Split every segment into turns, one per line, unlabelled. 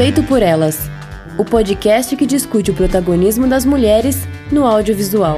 Feito por Elas o podcast que discute o protagonismo das mulheres no audiovisual.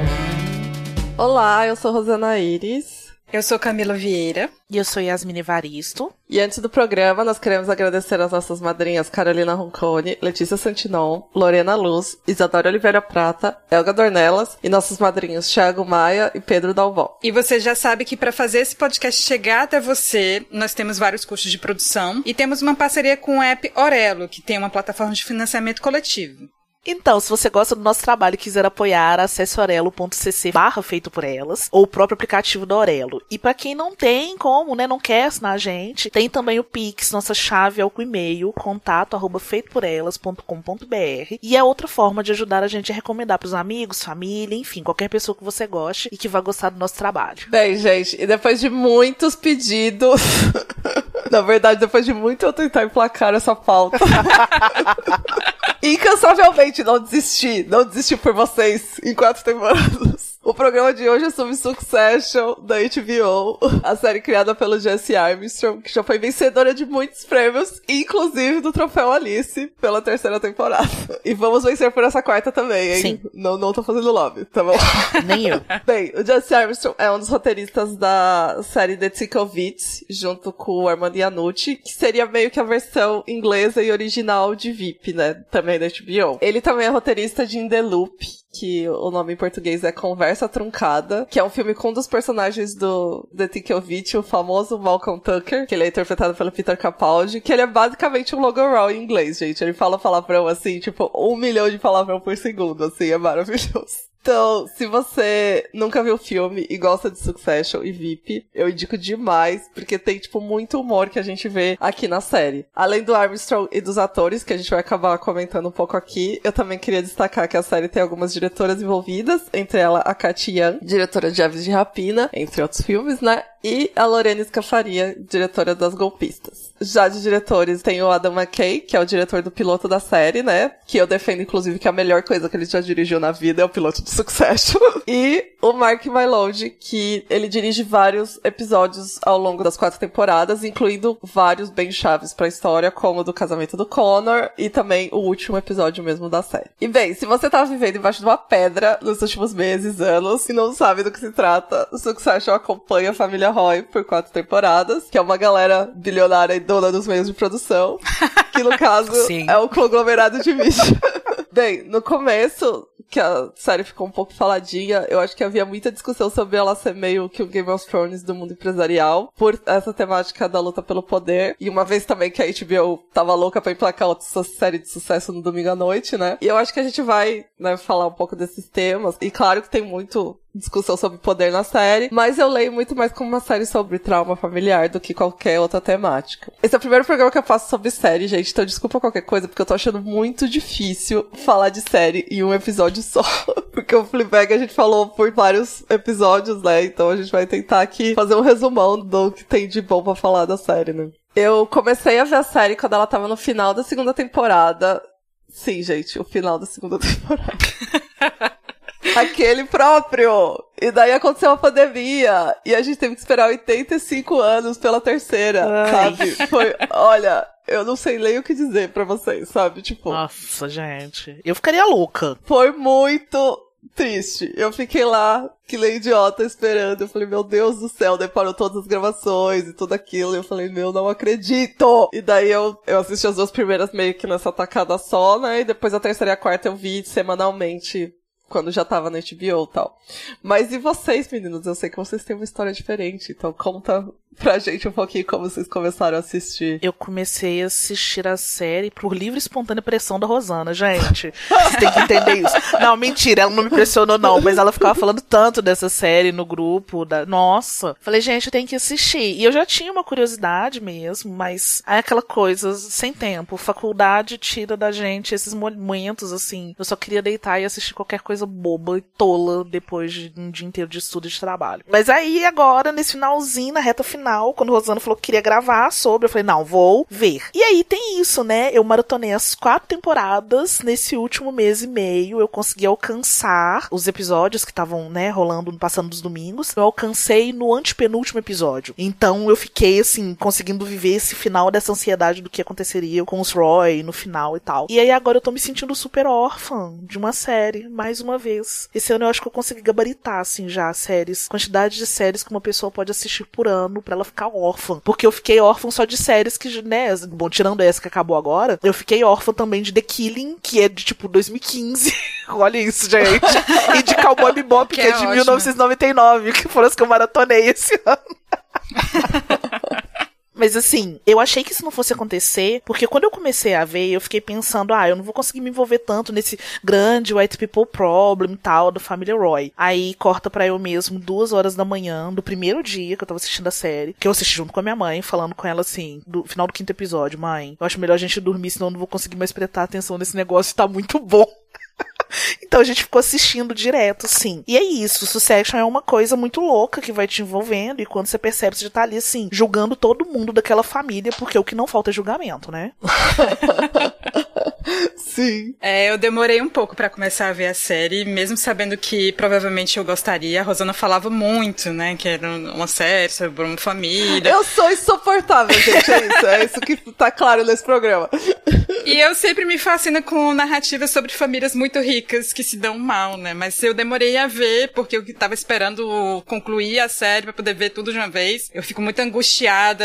Olá, eu sou Rosana Iris.
Eu sou Camila Vieira.
E eu sou Yasmin Evaristo.
E antes do programa, nós queremos agradecer as nossas madrinhas Carolina Roncone, Letícia Santinon, Lorena Luz, Isadora Oliveira Prata, Elga Dornelas e nossos madrinhos Thiago Maia e Pedro Dalvó.
E você já sabe que para fazer esse podcast chegar até você, nós temos vários custos de produção e temos uma parceria com o app Orelo, que tem uma plataforma de financiamento coletivo.
Então, se você gosta do nosso trabalho e quiser apoiar, acesse orelo.cc barra feito por elas, ou o próprio aplicativo da Orelo. E para quem não tem como, né, não quer assinar a gente, tem também o Pix, nossa chave é o e-mail, contato arroba feitoporelas.com.br. E é outra forma de ajudar a gente a recomendar pros amigos, família, enfim, qualquer pessoa que você goste e que vai gostar do nosso trabalho.
Bem, gente, e depois de muitos pedidos... Na verdade, depois de muito eu tentar emplacar essa pauta. Incansavelmente não desisti. Não desisti por vocês em quatro temporadas. O programa de hoje é sobre Succession, da HBO, a série criada pelo Jesse Armstrong, que já foi vencedora de muitos prêmios, inclusive do Troféu Alice, pela terceira temporada. E vamos vencer por essa quarta também, hein?
Sim.
Não, não tô fazendo lobby, tá bom?
Nem eu.
Bem, o Jesse Armstrong é um dos roteiristas da série The Tick of It, junto com o Armando Iannucci, que seria meio que a versão inglesa e original de VIP, né? Também da HBO. Ele também é roteirista de In The Loop, que o nome em português é Conversa Truncada, que é um filme com um dos personagens do The It, o famoso Malcolm Tucker, que ele é interpretado pelo Peter Capaldi, que ele é basicamente um Logan Raw em inglês, gente. Ele fala palavrão assim, tipo, um milhão de palavrão por segundo, assim, é maravilhoso. Então, se você nunca viu o filme e gosta de Succession e VIP, eu indico demais, porque tem, tipo, muito humor que a gente vê aqui na série. Além do Armstrong e dos atores, que a gente vai acabar comentando um pouco aqui, eu também queria destacar que a série tem algumas diretoras envolvidas, entre elas a Katy Young, diretora de Aves de Rapina, entre outros filmes, né? E a Lorena Scafaria, diretora das Golpistas. Já de diretores tem o Adam McKay, que é o diretor do piloto da série, né? Que eu defendo, inclusive, que a melhor coisa que ele já dirigiu na vida é o piloto de Succession. e o Mark Mylod, que ele dirige vários episódios ao longo das quatro temporadas, incluindo vários bem chaves pra história, como o do casamento do Connor e também o último episódio mesmo da série. E bem, se você tá vivendo embaixo de uma pedra nos últimos meses, anos, e não sabe do que se trata, o Succession acompanha a família Roy por quatro temporadas, que é uma galera bilionária e dona dos meios de produção, que no caso é o conglomerado de mídia. Bem, no começo, que a série ficou um pouco faladinha, eu acho que havia muita discussão sobre ela ser meio que o Game of Thrones do mundo empresarial, por essa temática da luta pelo poder. E uma vez também que a HBO tava louca pra emplacar outra série de sucesso no domingo à noite, né? E eu acho que a gente vai, né, falar um pouco desses temas. E claro que tem muito discussão sobre poder na série, mas eu leio muito mais como uma série sobre trauma familiar do que qualquer outra temática. Esse é o primeiro programa que eu faço sobre série, gente, então desculpa qualquer coisa, porque eu tô achando muito difícil falar de série em um episódio só. Porque o Fleabag a gente falou por vários episódios, né? Então a gente vai tentar aqui fazer um resumão do que tem de bom pra falar da série, né? Eu comecei a ver a série quando ela tava no final da segunda temporada. Sim, gente, o final da segunda temporada. Aquele próprio! E daí aconteceu a pandemia. E a gente teve que esperar 85 anos pela terceira,
Ai.
sabe? Foi, olha, eu não sei nem o que dizer pra vocês, sabe? Tipo,
Nossa, gente. Eu ficaria louca.
foi muito triste. Eu fiquei lá, que nem idiota, esperando. Eu falei, meu Deus do céu, daí parou todas as gravações e tudo aquilo. E eu falei, meu, não acredito! E daí eu, eu assisti as duas primeiras meio que nessa tacada só, né? E depois a terceira e a quarta eu vi semanalmente. Quando já tava na HBO e tal. Mas e vocês, meninos? Eu sei que vocês têm uma história diferente, então conta pra gente um pouquinho como vocês começaram a assistir.
Eu comecei a assistir a série por livre e espontânea pressão da Rosana, gente. Você tem que entender isso. Não, mentira, ela não me pressionou, não. Mas ela ficava falando tanto dessa série no grupo. Da... Nossa. Falei, gente, eu tenho que assistir. E eu já tinha uma curiosidade mesmo, mas é aquela coisa, sem tempo. Faculdade tira da gente esses momentos, assim. Eu só queria deitar e assistir qualquer coisa boba e tola depois de um dia inteiro de estudo e de trabalho. Mas aí, agora, nesse finalzinho, na reta final, quando o Rosana falou que queria gravar sobre, eu falei, não, vou ver. E aí tem isso, né? Eu maratonei as quatro temporadas nesse último mês e meio. Eu consegui alcançar os episódios que estavam, né, rolando, passando dos domingos. Eu alcancei no antepenúltimo episódio. Então eu fiquei, assim, conseguindo viver esse final dessa ansiedade do que aconteceria com os Roy no final e tal. E aí agora eu tô me sentindo super órfã de uma série, mais uma vez. Esse ano eu acho que eu consegui gabaritar, assim, já séries. Quantidade de séries que uma pessoa pode assistir por ano para ela ficar órfã. Porque eu fiquei órfã só de séries que, né, bom, tirando essa que acabou agora, eu fiquei órfã também de The Killing, que é de tipo 2015. Olha isso, gente. e de Cowboy Bebop, que, que é, é de ótimo. 1999, que foram as que eu maratonei esse ano. Mas assim, eu achei que isso não fosse acontecer, porque quando eu comecei a ver, eu fiquei pensando, ah, eu não vou conseguir me envolver tanto nesse grande white people problem tal da família Roy. Aí corta para eu mesmo duas horas da manhã, do primeiro dia que eu tava assistindo a série, que eu assisti junto com a minha mãe, falando com ela assim, do final do quinto episódio, mãe, eu acho melhor a gente dormir, senão eu não vou conseguir mais prestar atenção nesse negócio, tá muito bom. Então a gente ficou assistindo direto, sim. E é isso, Succession é uma coisa muito louca que vai te envolvendo e quando você percebe, você já tá ali assim, julgando todo mundo daquela família, porque o que não falta é julgamento, né?
Sim.
É, eu demorei um pouco para começar a ver a série, mesmo sabendo que provavelmente eu gostaria. A Rosana falava muito, né? Que era uma série sobre uma família.
Eu sou insuportável, gente. É isso. É isso que tá claro nesse programa.
E eu sempre me fascino com narrativas sobre famílias muito ricas que se dão mal, né? Mas eu demorei a ver, porque eu tava esperando concluir a série pra poder ver tudo de uma vez. Eu fico muito angustiada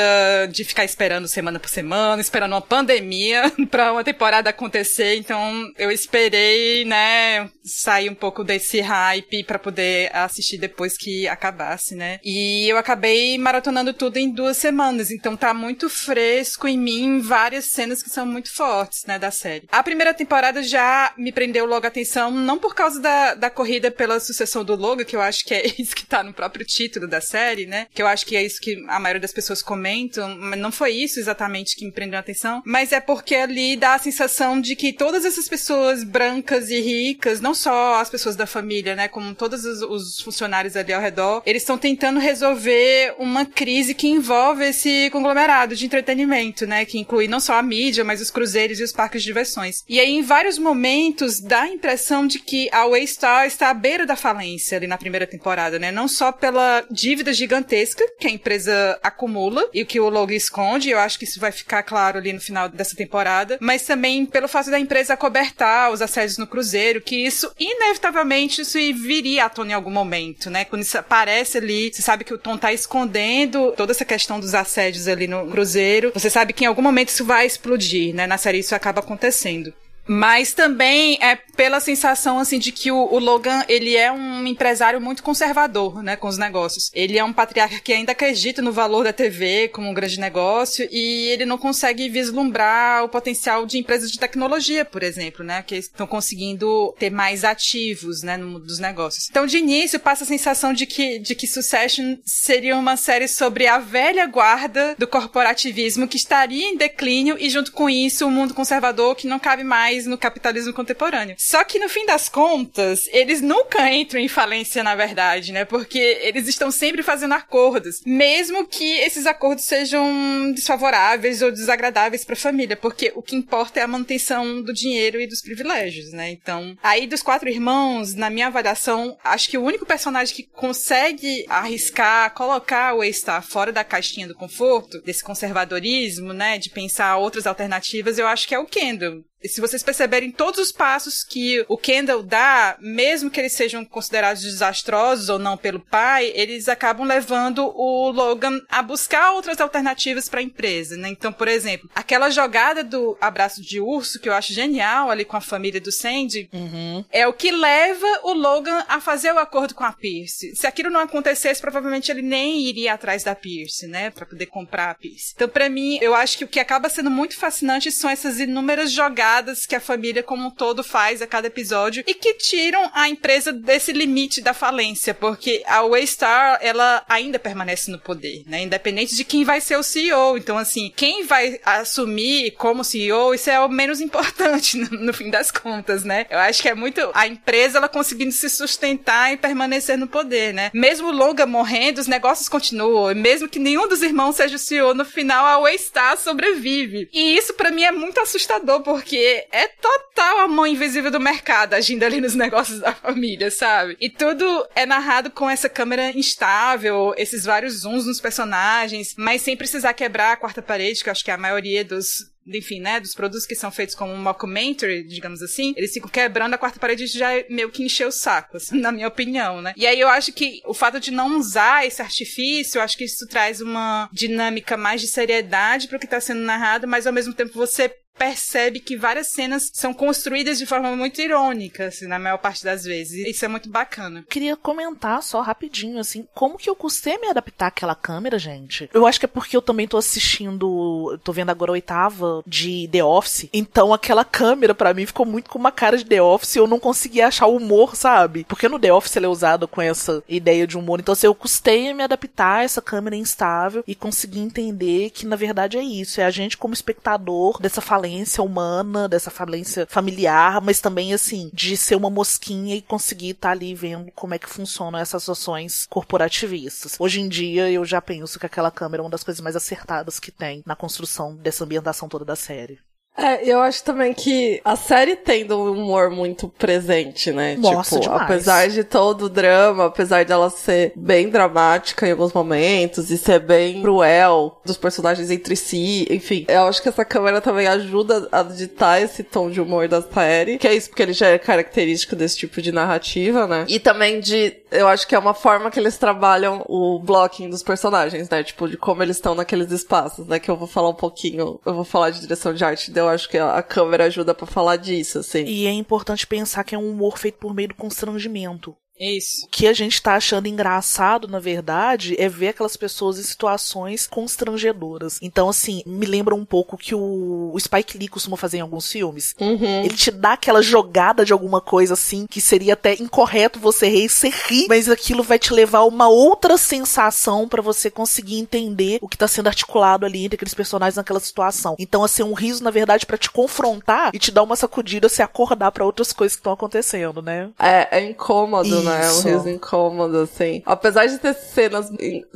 de ficar esperando semana por semana, esperando uma pandemia pra uma temporada acontecer. Então eu esperei, né, sair um pouco desse hype para poder assistir depois que acabasse, né? E eu acabei maratonando tudo em duas semanas. Então tá muito fresco em mim várias cenas que são muito fortes né, da série. A primeira temporada já me prendeu logo a atenção, não por causa da, da corrida pela sucessão do Logan, que eu acho que é isso que tá no próprio título da série, né, que eu acho que é isso que a maioria das pessoas comentam, mas não foi isso exatamente que me prendeu a atenção, mas é porque ali dá a sensação de que todas essas pessoas brancas e ricas, não só as pessoas da família, né, como todos os, os funcionários ali ao redor, eles estão tentando resolver uma crise que envolve esse conglomerado de entretenimento, né, que inclui não só a mídia, mas os cruzeiros e os parques de diversões. E aí, em vários momentos, dá a impressão de que a Waystar está à beira da falência ali na primeira temporada, né? Não só pela dívida gigantesca que a empresa acumula e o que o logo esconde, eu acho que isso vai ficar claro ali no final dessa temporada, mas também pelo fato da empresa cobertar os assédios no cruzeiro, que isso, inevitavelmente, isso viria à tona em algum momento, né? Quando isso aparece ali, você sabe que o Tom tá escondendo toda essa questão dos assédios ali no cruzeiro, você sabe que em algum momento isso vai explodir, né? Na série isso acaba acontecendo. Mas também é pela sensação, assim, de que o, o, Logan, ele é um empresário muito conservador, né, com os negócios. Ele é um patriarca que ainda acredita no valor da TV como um grande negócio e ele não consegue vislumbrar o potencial de empresas de tecnologia, por exemplo, né, que estão conseguindo ter mais ativos, né, no mundo dos negócios. Então, de início, passa a sensação de que, de que Succession seria uma série sobre a velha guarda do corporativismo que estaria em declínio e, junto com isso, o um mundo conservador que não cabe mais no capitalismo contemporâneo. Só que no fim das contas, eles nunca entram em falência, na verdade, né? Porque eles estão sempre fazendo acordos, mesmo que esses acordos sejam desfavoráveis ou desagradáveis para a família, porque o que importa é a manutenção do dinheiro e dos privilégios, né? Então, aí dos quatro irmãos, na minha avaliação, acho que o único personagem que consegue arriscar, colocar o Waystar fora da caixinha do conforto, desse conservadorismo, né, de pensar outras alternativas, eu acho que é o Kendall se vocês perceberem todos os passos que o Kendall dá, mesmo que eles sejam considerados desastrosos ou não pelo pai, eles acabam levando o Logan a buscar outras alternativas para a empresa, né? Então, por exemplo, aquela jogada do abraço de urso que eu acho genial ali com a família do Sandy, uhum. é o que leva o Logan a fazer o acordo com a Pierce. Se aquilo não acontecesse, provavelmente ele nem iria atrás da Pierce, né, para poder comprar a Pierce. Então, para mim, eu acho que o que acaba sendo muito fascinante são essas inúmeras jogadas que a família como um todo faz a cada episódio e que tiram a empresa desse limite da falência, porque a Waystar, ela ainda permanece no poder, né? Independente de quem vai ser o CEO. Então, assim, quem vai assumir como CEO, isso é o menos importante no, no fim das contas, né? Eu acho que é muito a empresa ela conseguindo se sustentar e permanecer no poder, né? Mesmo o Longa morrendo, os negócios continuam. Mesmo que nenhum dos irmãos seja o CEO, no final a Waystar sobrevive. E isso para mim é muito assustador, porque porque é total a mão invisível do mercado agindo ali nos negócios da família, sabe? E tudo é narrado com essa câmera instável, esses vários zooms nos personagens, mas sem precisar quebrar a quarta parede, que eu acho que é a maioria dos enfim, né, dos produtos que são feitos como um mockumentary, digamos assim, eles ficam quebrando a quarta parede já meio que encher o saco, assim, na minha opinião, né? E aí eu acho que o fato de não usar esse artifício, eu acho que isso traz uma dinâmica mais de seriedade para o que está sendo narrado, mas ao mesmo tempo você percebe que várias cenas são construídas de forma muito irônica, assim, na maior parte das vezes. Isso é muito bacana.
Queria comentar só rapidinho, assim, como que eu custei me adaptar àquela câmera, gente? Eu acho que é porque eu também tô assistindo, tô vendo agora a oitava de The Office, então aquela câmera para mim ficou muito com uma cara de The Office e eu não conseguia achar o humor, sabe? Porque no The Office ele é usado com essa ideia de humor, então assim, eu custei me adaptar a essa câmera instável e conseguir entender que na verdade é isso, é a gente como espectador dessa falência falência humana, dessa falência familiar, mas também, assim, de ser uma mosquinha e conseguir estar tá ali vendo como é que funcionam essas ações corporativistas. Hoje em dia, eu já penso que aquela câmera é uma das coisas mais acertadas que tem na construção dessa ambientação toda da série.
É, eu acho também que a série tendo um humor muito presente, né?
Nossa,
tipo,
demais.
apesar de todo o drama, apesar dela ser bem dramática em alguns momentos e ser bem cruel dos personagens entre si, enfim, eu acho que essa câmera também ajuda a ditar esse tom de humor da série, que é isso porque ele já é característico desse tipo de narrativa, né? E também de, eu acho que é uma forma que eles trabalham o blocking dos personagens, né? Tipo, de como eles estão naqueles espaços, né? Que eu vou falar um pouquinho, eu vou falar de direção de arte, eu acho que a, câmera ajuda para falar disso, assim.
E é importante pensar que é um humor feito por meio do constrangimento.
Isso.
O que a gente tá achando engraçado, na verdade, é ver aquelas pessoas em situações constrangedoras. Então, assim, me lembra um pouco que o, o Spike Lee costuma fazer em alguns filmes.
Uhum.
Ele te dá aquela jogada de alguma coisa, assim, que seria até incorreto você rir, você ri, mas aquilo vai te levar a uma outra sensação para você conseguir entender o que tá sendo articulado ali entre aqueles personagens naquela situação. Então, assim, um riso, na verdade, para te confrontar e te dar uma sacudida, se acordar para outras coisas que estão acontecendo, né?
É, é incômodo, né? É um riso incômodo, assim. Apesar de ter cenas,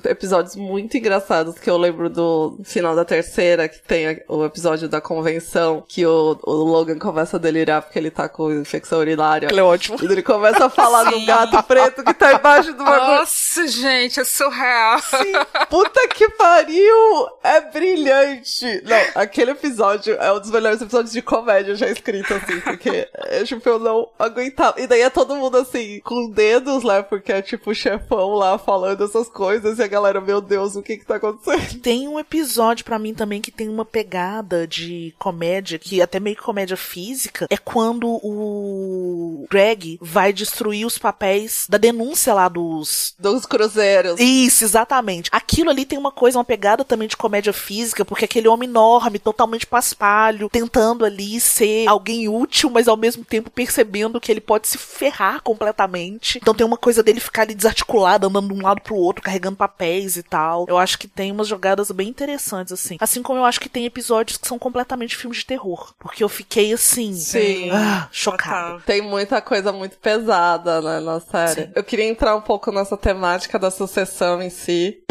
episódios muito engraçados, que eu lembro do final da terceira, que tem o episódio da convenção, que o, o Logan começa a delirar porque ele tá com infecção urinária.
Ele é ótimo.
E ele começa a falar do gato preto que tá embaixo do bagulho.
Nossa, gente, é surreal.
Sim, puta que pariu! É brilhante! Não, aquele episódio é um dos melhores episódios de comédia já escrito, assim, porque, é, tipo, eu não aguentava. E daí é todo mundo, assim, com dedos lá, porque é tipo o chefão lá falando essas coisas e a galera, meu Deus, o que que tá acontecendo?
Tem um episódio para mim também que tem uma pegada de comédia, que até meio comédia física, é quando o Greg vai destruir os papéis da denúncia lá dos...
Dos cruzeiros.
Isso, exatamente. Aquilo ali tem uma coisa, uma pegada também de comédia física, porque aquele homem enorme, totalmente paspalho, tentando ali ser alguém útil, mas ao mesmo tempo percebendo que ele pode se ferrar completamente. Então tem uma coisa dele ficar ali desarticulado, andando de um lado pro outro, carregando papéis e tal. Eu acho que tem umas jogadas bem interessantes, assim. Assim como eu acho que tem episódios que são completamente filmes de terror. Porque eu fiquei assim.
Sim.
Ah, chocada.
Tem muita coisa muito pesada, né, na série.
Sim.
Eu queria entrar um pouco nessa temática da sucessão em si.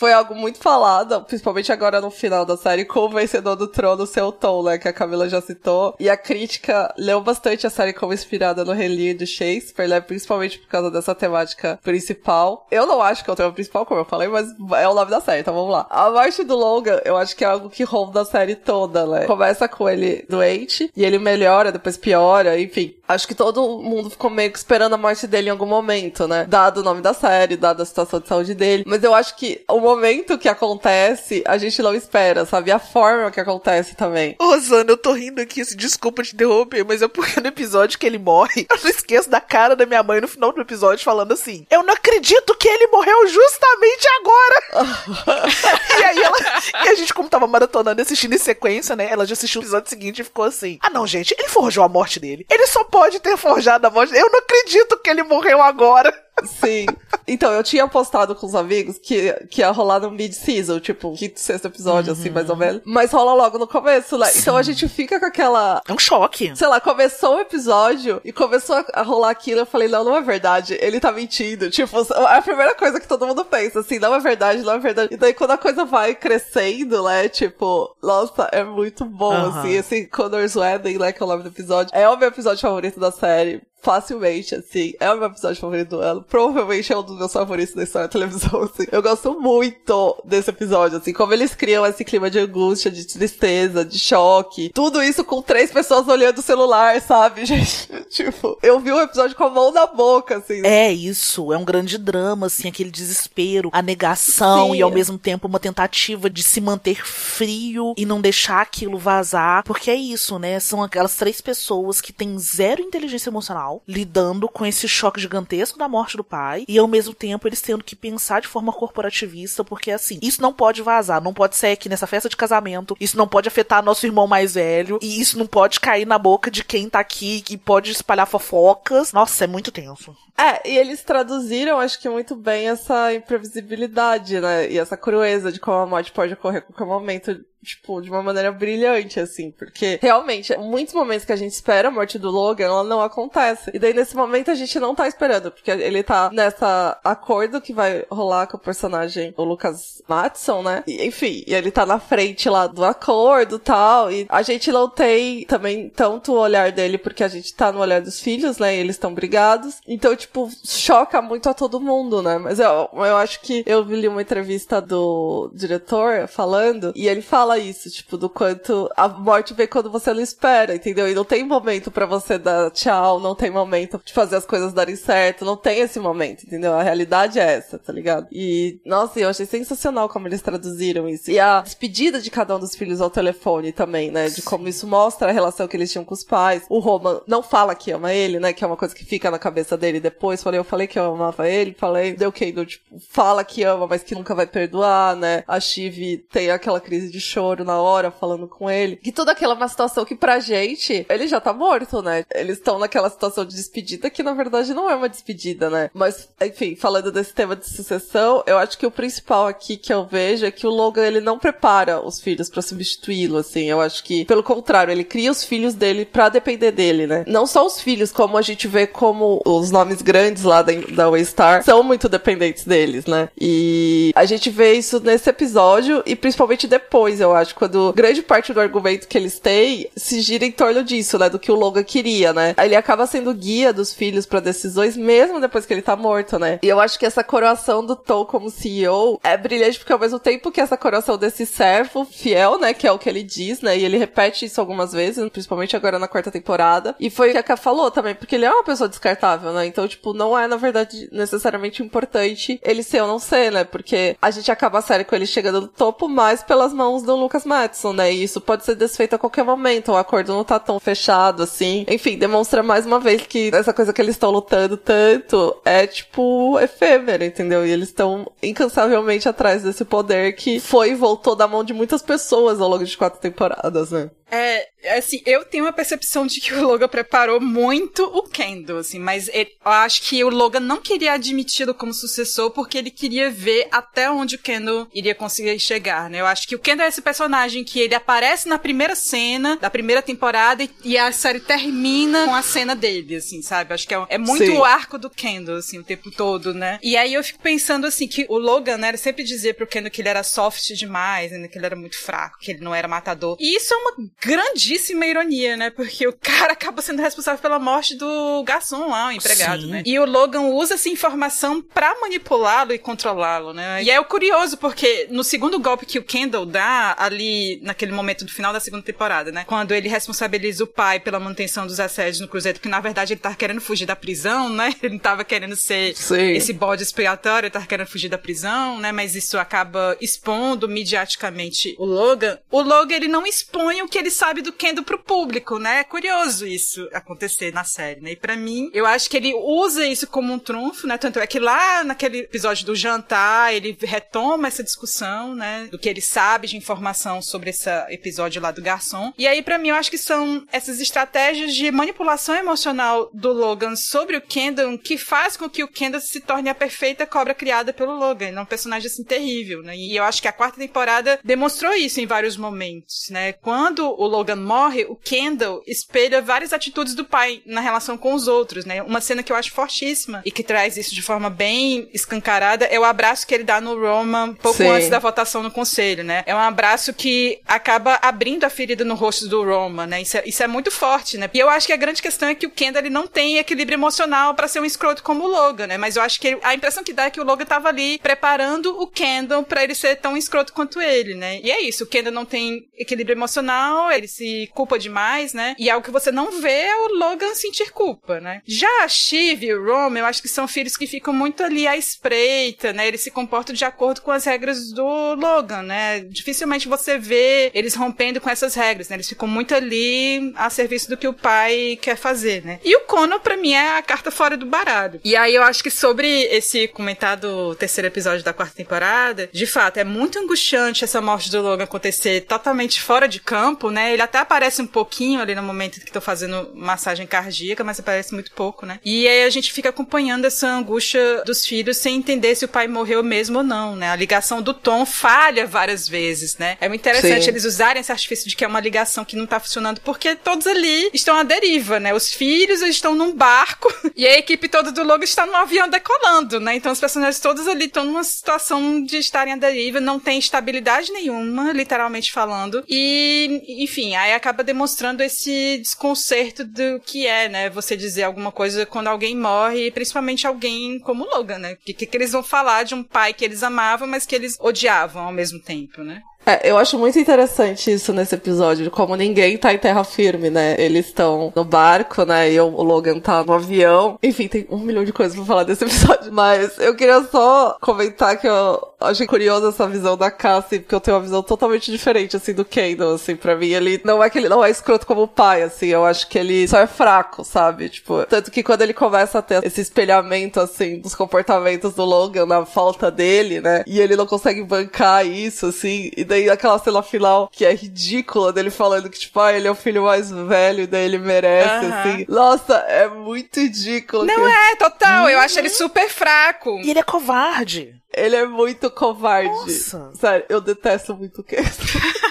Foi algo muito falado, principalmente agora no final da série, com o vencedor do trono ser o Tom, né? Que a Camila já citou. E a crítica leu bastante a série como inspirada no Rei de Shakespeare, né? Principalmente por causa dessa temática principal. Eu não acho que é o tema principal, como eu falei, mas é o nome da série, então vamos lá. A morte do Logan, eu acho que é algo que ronda a série toda, né? Começa com ele doente, e ele melhora, depois piora, enfim. Acho que todo mundo ficou meio que esperando a morte dele em algum momento, né? Dado o nome da série, dado a situação de saúde dele. Mas eu acho que o momento que acontece, a gente não espera, sabe? A forma que acontece também.
Rosana, eu tô rindo aqui, assim, desculpa te interromper, mas é porque no episódio que ele morre, eu não esqueço da cara da minha mãe no final do episódio falando assim: Eu não acredito que ele morreu justamente agora! e aí ela. E a gente, como tava maratonando assistindo em sequência, né? Ela já assistiu o episódio seguinte e ficou assim: Ah, não, gente, ele forjou a morte dele. Ele só pode ter forjado a morte dele. Eu não acredito que ele morreu agora.
Sim. Então, eu tinha postado com os amigos que, que ia rolar no mid-season, tipo, quinto, sexto episódio, assim, mais ou menos. Mas rola logo no começo, né? Então a gente fica com aquela.
É um choque.
Sei lá, começou o episódio e começou a- rolar aquilo. Eu falei, não, não é verdade. Ele tá mentindo. Tipo, é a primeira coisa que todo mundo pensa, assim, não é verdade, não é verdade. E daí quando a coisa vai crescendo, né? Tipo, nossa, é muito bom,
Aham.
assim. Esse Connor's Wedding, né? Que é o nome do episódio. É o meu episódio favorito da série. Facilmente, assim. É o meu episódio favorito do ano. Provavelmente é um dos meus favoritos da história da televisão, assim. Eu gosto muito desse episódio, assim. Como eles criam esse clima de angústia, de tristeza, de choque. Tudo isso com três pessoas olhando o celular, sabe, gente? tipo, eu vi o episódio com a mão na boca, assim.
É isso, é um grande drama, assim, aquele desespero, a negação
Sim.
e ao mesmo tempo uma tentativa de se manter frio e não deixar aquilo vazar. Porque é isso, né? São aquelas três pessoas que têm zero inteligência emocional, lidando com esse choque gigantesco da morte do pai, e ao mesmo tempo eles tendo que pensar de forma corporativista, porque assim, isso não pode vazar, não pode sair aqui nessa festa de casamento, isso não pode afetar nosso irmão mais velho, e isso não pode cair na boca de quem tá aqui, que pode espalhar fofocas. Nossa, é muito tenso.
É, e eles traduziram, acho que muito bem essa imprevisibilidade, né? E essa crueza de como a morte pode ocorrer a qualquer momento, tipo, de uma maneira brilhante, assim. Porque, realmente, muitos momentos que a gente espera a morte do Logan, ela não acontece. E daí, nesse momento, a gente não tá esperando, porque ele tá nessa acordo que vai rolar com o personagem, o Lucas Matson, né? E, enfim, e ele tá na frente lá do acordo tal. E a gente não tem também tanto o olhar dele, porque a gente tá no olhar dos filhos, né? E eles estão brigados. Então, tipo, choca muito a todo mundo, né? Mas eu, eu acho que eu li uma entrevista do diretor falando, e ele fala isso, tipo, do quanto a morte vem quando você não espera, entendeu? E não tem momento pra você dar tchau, não tem momento de fazer as coisas darem certo, não tem esse momento, entendeu? A realidade é essa, tá ligado? E, nossa, eu achei sensacional como eles traduziram isso. E a despedida de cada um dos filhos ao telefone também, né? De como isso mostra a relação que eles tinham com os pais. O Roman não fala que ama ele, né? Que é uma coisa que fica na cabeça dele depois. Falei, eu falei que eu amava ele, falei, deu Kendall, tipo, fala que ama, mas que nunca vai perdoar, né? A Shiv tem aquela crise de choro na hora, falando com ele. Que tudo aquilo é uma situação que pra gente, ele já tá morto, né? Eles estão naquela situação de despedida que na verdade não é uma despedida, né? Mas, enfim, falando desse tema de sucessão, eu acho que o principal aqui que eu vejo é que o Logan, ele não prepara os filhos pra substituí-lo, assim. Eu acho que, pelo contrário, ele cria os filhos dele pra depender dele, né? Não só os filhos, como a gente vê como os nomes grandes lá da, da Waystar são muito dependentes deles, né? E a gente vê isso nesse episódio e principalmente depois, eu acho, quando grande parte do argumento que eles têm se gira em torno disso, né? Do que o Logan queria, né? Ele acaba sendo guia dos filhos pra decisões mesmo depois que ele tá morto, né? E eu acho que essa coroação do Tom como CEO é brilhante porque ao mesmo tempo que essa coroação desse servo fiel, né? Que é o que ele diz, né? E ele repete isso algumas vezes, principalmente agora na quarta temporada. E foi o que a Ká falou também, porque ele é uma pessoa descartável, né? Então, tipo, não é, na verdade, necessariamente importante ele ser ou não ser, né? Porque a gente acaba a série com ele chegando no topo mais pelas mãos do Lucas Madison, né? E isso pode ser desfeito a qualquer momento. O acordo não tá tão fechado assim. Enfim, demonstra mais uma vez que essa coisa que eles estão lutando tanto é, tipo, efêmera, entendeu? E eles estão incansavelmente atrás desse poder que foi e voltou da mão de muitas pessoas ao longo de quatro temporadas, né?
É, assim, eu tenho uma percepção de que o Logan preparou muito o Kendall, assim, mas ele- eu acho que o Logan não queria admiti-lo como sucessor porque ele queria ver até onde o Kendall iria conseguir chegar, né? Eu acho que o Kendall é esse personagem que ele aparece na primeira cena da primeira temporada e, e a série termina com a cena dele, assim, sabe? Acho que é, é muito
Sim.
o arco do Kendall, assim, o tempo todo, né? E aí eu fico pensando, assim, que o Logan, né, ele sempre dizia pro Kendall que ele era soft demais, né, que ele era muito fraco, que ele não era matador. E isso é uma grandíssima ironia, né? Porque o cara acaba sendo responsável pela morte do garçom lá, o empregado,
Sim.
né? E o Logan usa essa informação pra manipulá-lo e controlá-lo, né? E é o curioso, porque no segundo golpe que o Kendall dá, ali naquele momento do final da segunda temporada, né? Quando ele responsabiliza o pai pela manutenção dos assédios no Cruzeiro, porque na verdade ele tava querendo fugir da prisão, né? Ele não tava querendo ser
Sim.
esse bode expiatório, ele tava querendo fugir da prisão, né? Mas isso acaba expondo mediaticamente o Logan. O Logan, ele não expõe o que ele ele sabe do Kendall pro público, né? É curioso isso acontecer na série, né? E pra mim, eu acho que ele usa isso como um trunfo, né? Tanto é que lá naquele episódio do jantar, ele retoma essa discussão, né? Do que ele sabe de informação sobre esse episódio lá do garçom. E aí, para mim, eu acho que são essas estratégias de manipulação emocional do Logan sobre o Kendall que faz com que o Kendall se torne a perfeita cobra criada pelo Logan. É um personagem assim terrível, né? E eu acho que a quarta temporada demonstrou isso em vários momentos, né? Quando o Logan morre, o Kendall espelha várias atitudes do pai na relação com os outros, né? Uma cena que eu acho fortíssima e que traz isso de forma bem escancarada é o abraço que ele dá no Roman pouco Sim. antes da votação no conselho, né? É um abraço que acaba abrindo a ferida no rosto do Roman, né? Isso é, isso é muito forte, né? E eu acho que a grande questão é que o Kendall ele não tem equilíbrio emocional para ser um escroto como o Logan, né? Mas eu acho que ele, a impressão que dá é que o Logan tava ali preparando o Kendall para ele ser tão escroto quanto ele, né? E é isso, o Kendall não tem equilíbrio emocional, ele se culpa demais, né? E algo que você não vê é o Logan sentir culpa, né? Já a Shiv e o Roman, eu acho que são filhos que ficam muito ali à espreita, né? Eles se comportam de acordo com as regras do Logan, né? Dificilmente você vê eles rompendo com essas regras, né? Eles ficam muito ali a serviço do que o pai quer fazer, né? E o Connor, pra mim, é a carta fora do baralho. E aí eu acho que sobre esse comentado terceiro episódio da quarta temporada, de fato, é muito angustiante essa morte do Logan acontecer totalmente fora de campo, né? Ele até aparece um pouquinho ali no momento que tô fazendo massagem cardíaca, mas aparece muito pouco, né? E aí a gente fica acompanhando essa angústia dos filhos sem entender se o pai morreu mesmo ou não, né? A ligação do Tom falha várias vezes, né? É muito interessante Sim. eles usarem esse artifício de que é uma ligação que não tá funcionando, porque todos ali estão à deriva, né? Os filhos estão num barco e a equipe toda do Logan está num avião decolando, né? Então os personagens todos ali estão numa situação de estarem à deriva, não tem estabilidade nenhuma, literalmente falando. E, enfim, aí acaba demonstrando esse desconcerto do que é, né? Você dizer alguma coisa quando alguém morre, principalmente alguém como Logan, né? O que, que eles vão falar de um pai que eles amavam, mas que eles odiavam ao mesmo tempo, né?
É, eu acho muito interessante isso nesse episódio, como ninguém tá em terra firme, né? Eles estão no barco, né? E o Logan tá no avião. Enfim, tem um milhão de coisas pra falar desse episódio. Mas eu queria só comentar que eu achei curiosa essa visão da Cassie, porque eu tenho uma visão totalmente diferente, assim, do Kendall, assim, pra mim. Ele não é que ele não é escroto como pai, assim, eu acho que ele só é fraco, sabe? Tipo, tanto que quando ele começa a ter esse espelhamento, assim, dos comportamentos do Logan, na falta dele, né? E ele não consegue bancar isso, assim, e daí aquela cena final que é ridícula dele falando que, tipo, ah, ele é o filho mais velho, daí ele merece, uhum. assim. Nossa, é muito ridículo.
Não que... é, total. Uhum. Eu acho ele super fraco.
E ele é covarde.
Ele é muito covarde. Nossa. Sério, eu detesto muito o Kenzo.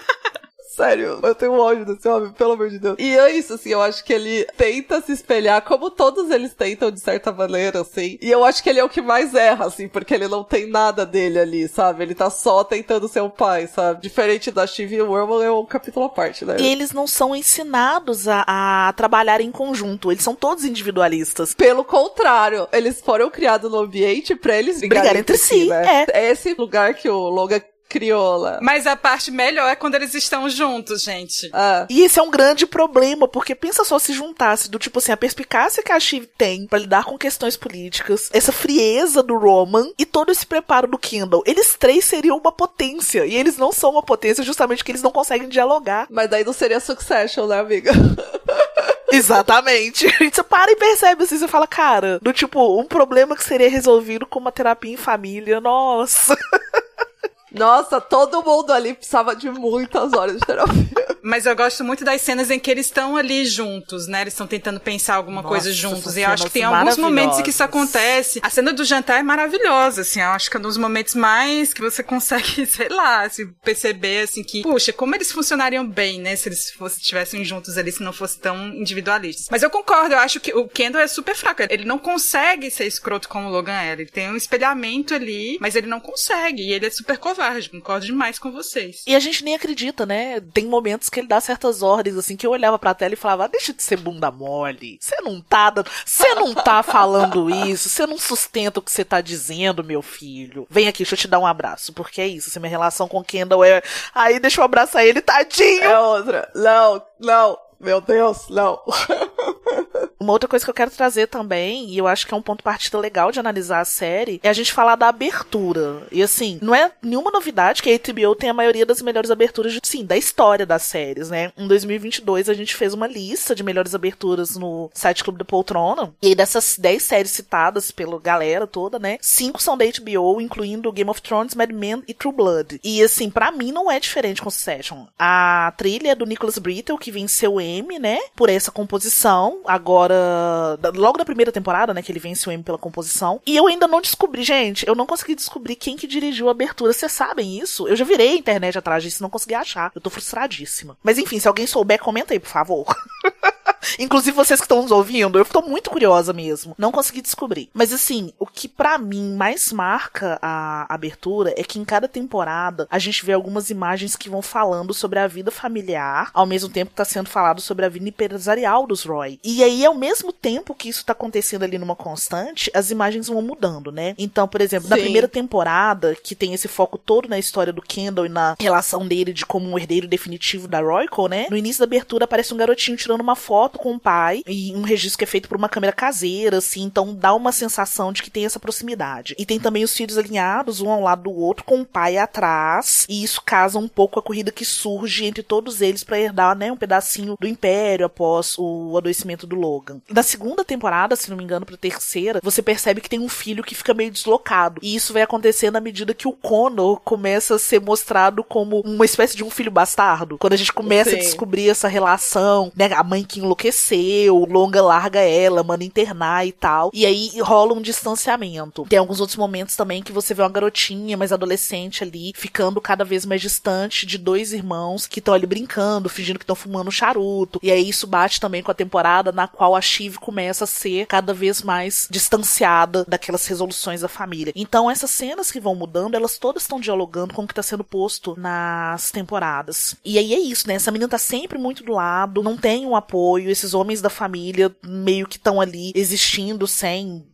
Sério, eu tenho ódio desse homem, pelo amor de Deus. E é isso, assim, eu acho que ele tenta se espelhar, como todos eles tentam, de certa maneira, assim. E eu acho que ele é o que mais erra, assim, porque ele não tem nada dele ali, sabe? Ele tá só tentando ser o pai, sabe? Diferente da Steve e o Wormel é um capítulo à parte, né?
E eles não são ensinados a, a trabalhar em conjunto, eles são todos individualistas.
Pelo contrário, eles foram criados no ambiente pra eles brigarem, brigar entre, entre si, si né? É. é esse lugar que o Logan crioula.
Mas a parte melhor é quando eles estão juntos, gente.
Ah. E esse é um grande problema, porque pensa só se juntasse do tipo assim, a perspicácia que a Shiv tem para lidar com questões políticas, essa frieza do Roman e todo esse preparo do Kindle. Eles três seriam uma potência, e eles não são uma potência justamente porque eles não conseguem dialogar.
Mas daí não seria Succession, né, amiga?
Exatamente. Você para e percebe assim, você fala, cara, do tipo, um problema que seria resolvido com uma terapia em família, nossa.
Nossa, todo mundo ali precisava de muitas horas de terapia.
Mas eu gosto muito das cenas em que eles estão ali juntos, né? Eles estão tentando pensar alguma Nossa, coisa juntos. E eu acho que tem alguns momentos em que isso acontece. A cena do jantar é maravilhosa, assim. Eu acho que é um dos momentos mais que você consegue, sei lá, assim, perceber, assim, que, puxa, como eles funcionariam bem, né? Se eles fossem, estivessem juntos ali, se não fosse tão individualistas. Mas eu concordo, eu acho que o Kendall é super fraco. Ele não consegue ser escroto como o Logan é. Ele tem um espelhamento ali, mas ele não consegue. E ele é super covarde covarde, concordo demais com vocês.
E a gente nem acredita, né? Tem momentos que ele dá certas ordens, assim, que eu olhava pra tela e falava, ah, deixa de ser bunda mole. Você não tá dando. Você não tá falando isso, você não sustenta o que você tá dizendo, meu filho. Vem aqui, deixa eu te dar um abraço. Porque é isso, se minha relação com Kendall é. Aí deixa eu abraçar ele, tadinho.
É outra. Não, não. Meu Deus, não.
Uma outra coisa que eu quero trazer também, e eu acho que é um ponto partida legal de analisar a série, é a gente falar da abertura. E assim, não é nenhuma novidade que a HBO tem a maioria das melhores aberturas, de, sim, da história das séries, né? Em 2022 a gente fez uma lista de melhores aberturas no site Clube da Poltrona. E dessas 10 séries citadas pela galera toda, né? Cinco são da HBO, incluindo Game of Thrones, Mad Men e True Blood. E assim, para mim não é diferente com Succession. A trilha é do Nicholas Brittle, que venceu o Emmy, né? Por essa composição. Agora, logo da primeira temporada, né? Que ele vence o Emmy pela composição. E eu ainda não descobri, gente, eu não consegui descobrir quem que dirigiu a abertura. Vocês sabem isso? Eu já virei a internet atrás disso não consegui achar. Eu tô frustradíssima. Mas enfim, se alguém souber, comenta aí, por favor. Inclusive vocês que estão nos ouvindo, eu tô muito curiosa mesmo. Não consegui descobrir. Mas assim, o que para mim mais marca a abertura é que em cada temporada a gente vê algumas imagens que vão falando sobre a vida familiar, ao mesmo tempo que tá sendo falado sobre a vida empresarial dos Roy. E aí, ao mesmo tempo que isso tá acontecendo ali numa constante, as imagens vão mudando, né? Então, por exemplo, Sim. na primeira temporada, que tem esse foco todo na história do Kendall e na relação dele de como um herdeiro definitivo da Royco, né? No início da abertura aparece um garotinho tirando uma foto com o pai e um registro que é feito por uma câmera caseira, assim, então dá uma sensação de que tem essa proximidade. E tem também os filhos alinhados, um ao lado do outro, com o pai atrás, e isso casa um pouco a corrida que surge entre todos eles para herdar, né, um pedacinho do império após o adoecimento do Logan. Na segunda temporada, se não me engano, pra terceira, você percebe que tem um filho que fica meio deslocado. E isso vai acontecer na medida que o Connor começa a ser mostrado como uma espécie de um filho bastardo. Quando a gente começa Sim. a descobrir essa relação, né, a mãe que enlouqueceu, o Longa larga ela, manda internar e tal. E aí rola um distanciamento. Tem alguns outros momentos também que você vê uma garotinha mais adolescente ali, ficando cada vez mais distante de dois irmãos que estão ali brincando, fingindo que estão fumando um charuto. E aí isso bate também com a temporada na qual a Shiv começa a ser cada vez mais distanciada daquelas resoluções da família. Então essas cenas que vão mudando, elas todas estão dialogando com o que está sendo posto nas temporadas. E aí é isso, né? Essa menina tá sempre muito do lado, não tem um apoio, esses homens da família meio que estão ali existindo sem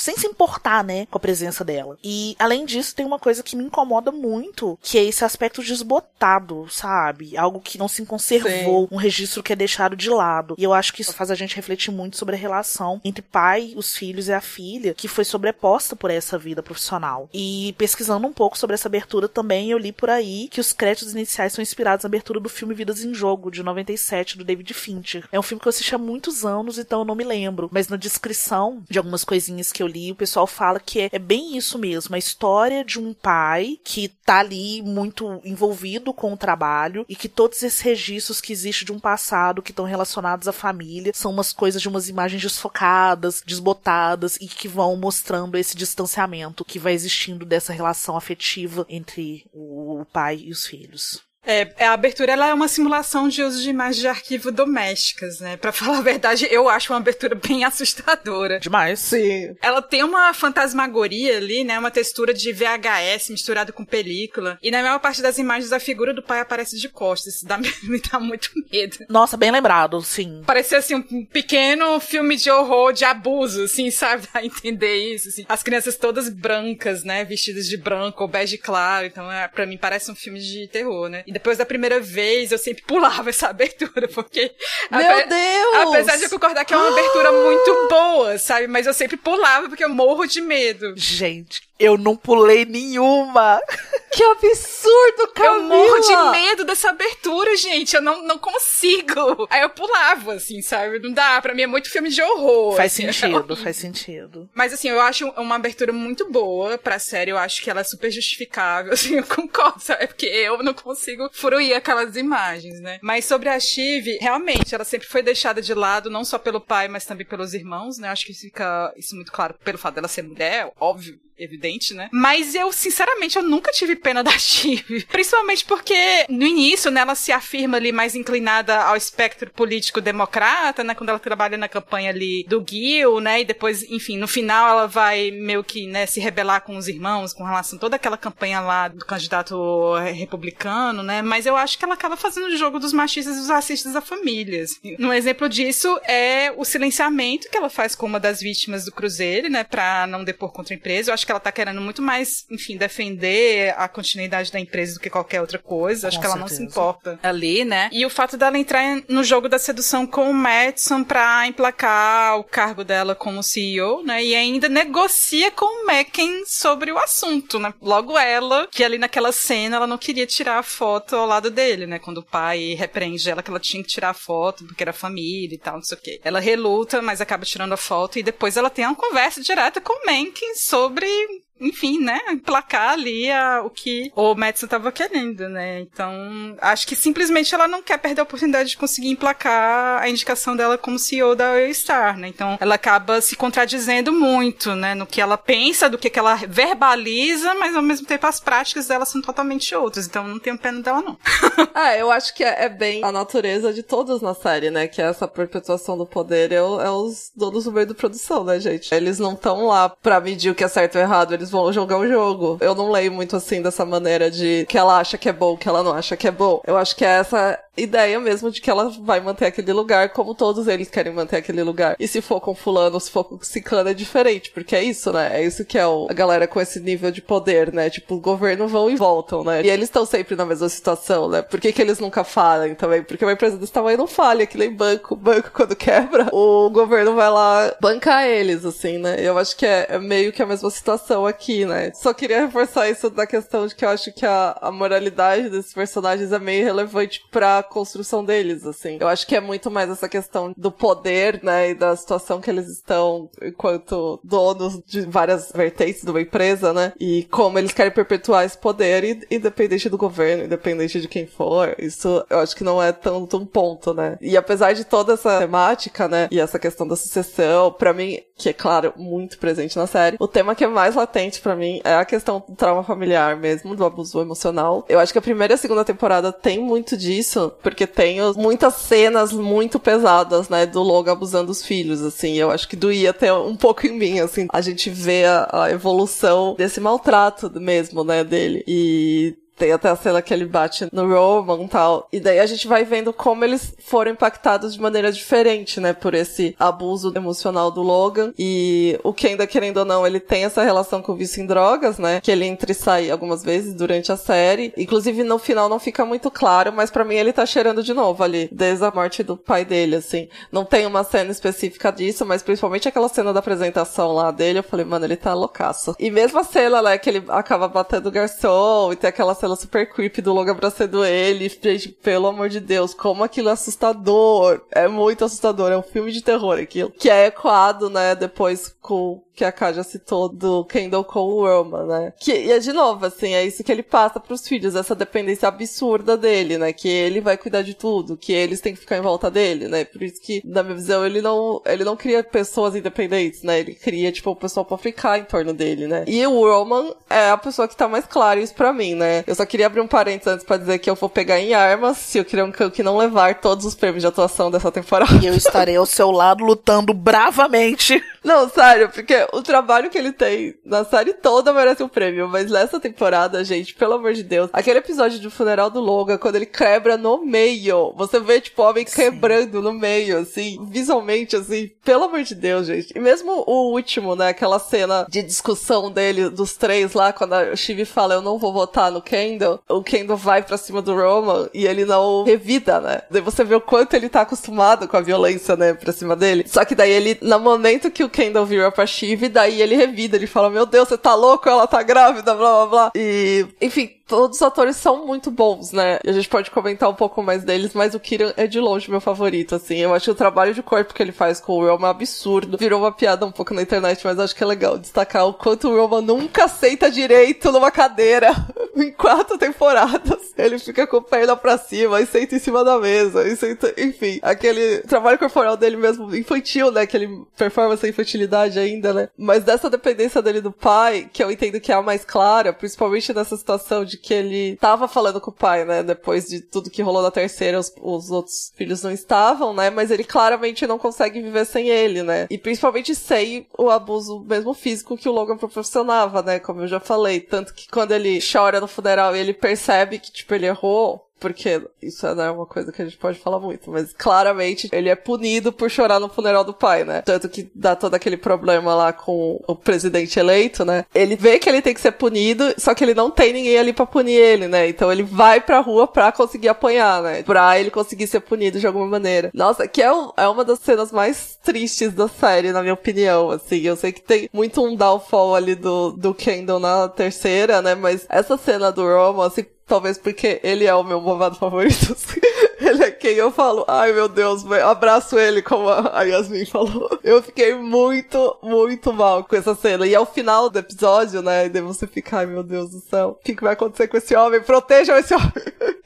sem se importar, né, com a presença dela. E além disso, tem uma coisa que me incomoda muito, que é esse aspecto desbotado, sabe? Algo que não se conservou, Sim. um registro que é deixado de lado. E eu acho que isso faz a gente refletir muito sobre a relação entre pai, os filhos e a filha, que foi sobreposta por essa vida profissional. E pesquisando um pouco sobre essa abertura também, eu li por aí que os créditos iniciais são inspirados na abertura do filme Vidas em Jogo, de 97, do David Fincher. É um filme que eu assisti há muitos anos, então eu não me lembro. Mas na descrição de algumas coisinhas que eu li, o pessoal fala que é, é bem isso mesmo, a história de um pai que tá ali muito envolvido com o trabalho e que todos esses registros que existem de um passado que estão relacionados à família são umas coisas de umas imagens desfocadas, desbotadas e que vão mostrando esse distanciamento que vai existindo dessa relação afetiva entre o pai e os filhos.
É, a abertura ela é uma simulação de uso de imagens de arquivo domésticas, né? Para falar a verdade, eu acho uma abertura bem assustadora.
Demais.
Sim.
Ela tem uma fantasmagoria ali, né? Uma textura de VHS misturada com película. E na maior parte das imagens a figura do pai aparece de costas. Isso dá, me dá muito medo.
Nossa, bem lembrado, sim.
Parecia assim um pequeno filme de horror, de abuso, assim, sabe? Dá a entender isso, assim. As crianças todas brancas, né? Vestidas de branco ou bege claro. Então, é, para mim parece um filme de terror, né? E depois da primeira vez, eu sempre pulava essa abertura, porque.
Meu Deus!
Apesar de eu concordar que é uma abertura muito boa, sabe? Mas eu sempre pulava porque eu morro de medo.
Gente, eu não pulei nenhuma.
Que absurdo, Camila!
Eu morro de medo dessa abertura, gente. Eu não, não consigo. Aí eu pulava, assim, sabe? Não dá. Pra mim é muito filme de horror.
Faz
assim,
sentido, é faz sentido.
Mas assim, eu acho uma abertura muito boa pra série. Eu acho que ela é super justificável, assim, eu concordo, sabe? Porque eu não consigo fruir aquelas imagens, né? Mas sobre a Shiv, realmente, ela sempre foi deixada de lado, não só pelo pai, mas também pelos irmãos, né? Acho que fica isso muito claro pelo fato dela ser mulher, óbvio evidente, né? Mas eu, sinceramente, eu nunca tive pena da Chive. Principalmente porque no início, né, ela se afirma ali mais inclinada ao espectro político democrata, né? Quando ela trabalha na campanha ali do Gil, né? E depois, enfim, no final ela vai meio que, né, se rebelar com os irmãos com relação a toda aquela campanha lá do candidato republicano, né? Mas eu acho que ela acaba fazendo o jogo dos machistas e dos racistas da família. Assim. Um exemplo disso é o silenciamento que ela faz com uma das vítimas do Cruzeiro, né? Pra não depor contra a empresa. Eu acho que ela tá querendo muito mais, enfim, defender a continuidade da empresa do que qualquer outra coisa. Acho
Com
que ela
certeza.
não se importa ali, né? E o fato dela entrar no jogo da sedução com o Madison pra emplacar o cargo dela como CEO, né? E ainda negocia com o Mecken sobre o assunto, né? Logo ela, que ali naquela cena ela não queria tirar a foto ao lado dele, né? Quando o pai repreende ela que ela tinha que tirar a foto porque era família e tal, não sei o quê. Ela reluta, mas acaba tirando a foto e depois ela tem uma conversa direta com o Mencken sobre game enfim, né, emplacar ali a, o que o Madison tava querendo, né? Então, acho que simplesmente ela não quer perder a oportunidade de conseguir emplacar a indicação dela como CEO da Star, né? Então, ela acaba se contradizendo muito, né, no que ela pensa, do que, que ela verbaliza, mas ao mesmo tempo as práticas dela são totalmente outras. Então, não tenho pena dela, não.
É, eu acho que é, é bem a natureza de todos na série, né? Que é essa perpetuação do poder é, o- é os donos do meio de produção, né, gente? Eles não estão lá pra medir o que é certo ou errado, eles vão jogar o jogo. Eu não leio muito assim dessa maneira de que ela acha que é bom, que ela não acha que é bom. Eu acho que é essa ideia mesmo de que ela vai manter aquele lugar como todos eles querem manter aquele lugar. E se for com fulano, se for com ciclano é diferente, porque é isso, né? É isso que é o, a galera com esse nível de poder, né? Tipo, o governo vão e voltam, né? E eles estão sempre na mesma situação, né? Por que, que eles nunca falem também? Porque uma empresa desse tamanho não falha, que nem banco. Banco, quando quebra, o governo vai lá bancar eles, assim, né? Eu acho que é, é meio que a mesma situação aqui, né? Só queria reforçar isso da questão de que eu acho que a, a moralidade desses personagens é meio relevante pra construção deles, assim. Eu acho que é muito mais essa questão do poder, né? E da situação que eles estão enquanto donos de várias vertentes de uma empresa, né? E como eles querem perpetuar esse poder, independente do governo, independente de quem for. Isso eu acho que não é tanto um ponto, né? E apesar de toda essa temática, né? E essa questão da sucessão, pra mim, que é claro, muito presente na série, o tema que é mais latente pra mim é a questão do trauma familiar mesmo, do abuso emocional. Eu acho que a primeira e a segunda temporada tem muito disso, porque tem muitas cenas muito pesadas, né, do Logan abusando dos filhos, assim. Eu acho que doía até um pouco em mim, assim. A gente vê a, a evolução desse maltrato mesmo, né, dele. E tem até a cena que ele bate no Roman e tal. E daí a gente vai vendo como eles foram impactados de maneira diferente, né? Por esse abuso emocional do Logan. E o que ainda querendo ou não, ele tem essa relação com o vício em drogas, né? Que ele entra e sai algumas vezes durante a série. Inclusive no final não fica muito claro, mas pra mim ele tá cheirando de novo ali. Desde a morte do pai dele, assim. Não tem uma cena específica disso, mas principalmente aquela cena da apresentação lá dele, eu falei, mano, ele tá loucaço. E mesmo a cena, né, que ele acaba batendo o garçom e tem aquela cena super creepy do Logan abraçando ele. Gente, pelo amor de Deus, como aquilo é assustador. É muito assustador. É um filme de terror aquilo. Que é ecoado, né, depois com que a Kaja citou do Kendall o Roman, né? Que, e é de novo, assim, é isso que ele passa pros filhos, essa dependência absurda dele, né? Que ele vai cuidar de tudo, que eles têm que ficar em volta dele, né? Por isso que, na minha visão, ele não, ele não cria pessoas independentes, né? Ele cria, tipo, o pessoal pra ficar em torno dele, né? E o Roman é a pessoa que tá mais claro isso pra mim, né? Eu só queria abrir um parênteses antes pra dizer que eu vou pegar em armas se queria um que não levar todos os prêmios de atuação dessa temporada.
E eu estarei ao seu lado lutando bravamente.
Não, sério, porque o trabalho que ele tem na série toda merece um prêmio, mas nessa temporada, gente, pelo amor de Deus, aquele episódio do funeral do Logan, quando ele quebra no meio, você vê, tipo, o homem quebrando no meio, assim, visualmente, assim, pelo amor de Deus, gente. E mesmo o último, né, aquela cena de discussão dele, dos três lá, quando a Shiv fala, eu não vou votar no Kendall, o Kendall vai pra cima do Roman e ele não revida, né? Daí você vê o quanto ele tá acostumado com a violência, né, pra cima dele. Só que daí ele, no momento que o Kendall vira pra Shiv, daí ele revida, ele fala, meu Deus, você tá louco? Ela tá grávida, blá blá blá. E, enfim, todos os atores são muito bons, né? A gente pode comentar um pouco mais deles, mas o Kieran é de longe meu favorito, assim. Eu acho que o trabalho de corpo que ele faz com o Roman é um absurdo. Virou uma piada um pouco na internet, mas acho que é legal destacar o quanto o Roman nunca aceita direito numa cadeira. em quatro temporadas. Ele fica com a perna pra cima e senta em cima da mesa. E senta... Enfim, aquele trabalho corporal dele mesmo infantil, né? Aquele performance infantilidade ainda, né? Mas dessa dependência dele do pai, que eu entendo que é a mais clara, principalmente nessa situação de que ele tava falando com o pai, né? Depois de tudo que rolou na terceira, os, os outros filhos não estavam, né? Mas ele claramente não consegue viver sem ele, né? E principalmente sem o abuso mesmo físico que o Logan proporcionava, né? Como eu já falei. Tanto que quando ele chora no funeral e ele percebe que, tipo, ele errou, porque isso é né, uma coisa que a gente pode falar muito, mas claramente ele é punido por chorar no funeral do pai, né? Tanto que dá todo aquele problema lá com o presidente eleito, né? Ele vê que ele tem que ser punido, só que ele não tem ninguém ali pra punir ele, né? Então ele vai pra rua pra conseguir apanhar, né? Pra ele conseguir ser punido de alguma maneira. Nossa, que é, um, é uma das cenas mais tristes da série, na minha opinião, assim. Eu sei que tem muito um downfall ali do, do Kendall na terceira, né? Mas essa cena do Roman, assim, talvez porque ele é o meu bobado favorito. ele é quem eu falo, ai meu Deus, abraço ele, como a Yasmin falou. Eu fiquei muito, muito mal com essa cena. E ao final do episódio, né, e daí você fica, ai meu Deus do céu, o que, que vai acontecer com esse homem? Protejam esse homem!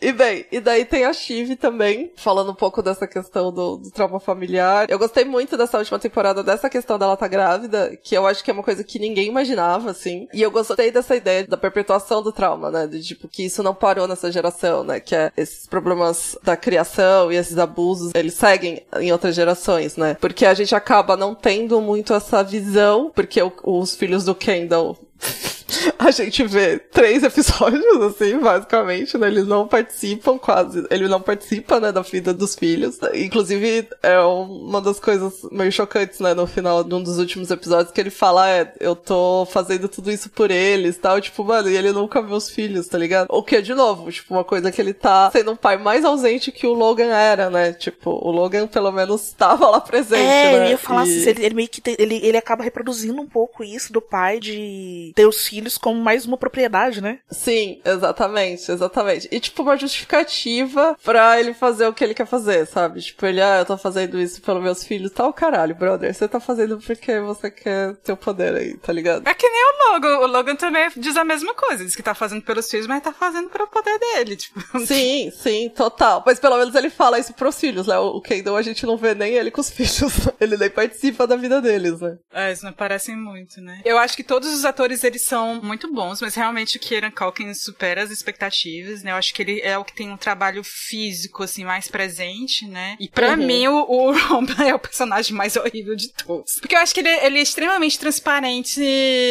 e bem, e daí tem a Shiv também, falando um pouco dessa questão do, do trauma familiar. Eu gostei muito dessa última temporada, dessa questão dela tá grávida, que eu acho que é uma coisa que ninguém imaginava, assim. E eu gostei dessa ideia da perpetuação do trauma, né, de tipo, que isso não parou nessa geração, né, que é esses problemas da criação e esses abusos, eles seguem em outras gerações, né? Porque a gente acaba não tendo muito essa visão, porque o, os filhos do Kendall a gente vê três episódios, assim, basicamente, né? Eles não participam quase. Ele não participa, né, da vida dos filhos. Inclusive, é uma das coisas meio chocantes, né, no final de um dos últimos episódios, que ele fala, é, eu tô fazendo tudo isso por eles, tal. Tipo, mano, e ele nunca viu os filhos, tá ligado? O que, de novo, tipo, uma coisa que ele tá sendo um pai mais ausente que o Logan era, né? Tipo, o Logan, pelo menos, tava lá presente,
é,
né?
eu ia falar e... assim, ele, ele meio que tem, ele, ele acaba reproduzindo um pouco isso do pai de ter os filhos filhos como mais uma propriedade, né?
Sim, exatamente, exatamente. E, tipo, uma justificativa pra ele fazer o que ele quer fazer, sabe? Tipo, ele, ah, eu tô fazendo isso pelos meus filhos, tal, tá, caralho, brother. Você tá fazendo porque você quer ter o poder aí, tá ligado?
É que nem o Logan. O Logan também diz a mesma coisa. Diz que tá fazendo pelos filhos, mas tá fazendo pelo poder dele, tipo.
Sim, sim, total. Mas pelo menos ele fala isso pros filhos, né? O Kendall a gente não vê nem ele com os filhos. Ele nem participa da vida deles, né?
É, isso não parecem muito, né? Eu acho que todos os atores, eles são muito bons, mas realmente o Kieran Culkin supera as expectativas, né? Eu acho que ele é o que tem um trabalho físico, assim, mais presente, né? E pra uhum. mim, o, o Roman é o personagem mais horrível de todos. Porque eu acho que ele, ele é extremamente transparente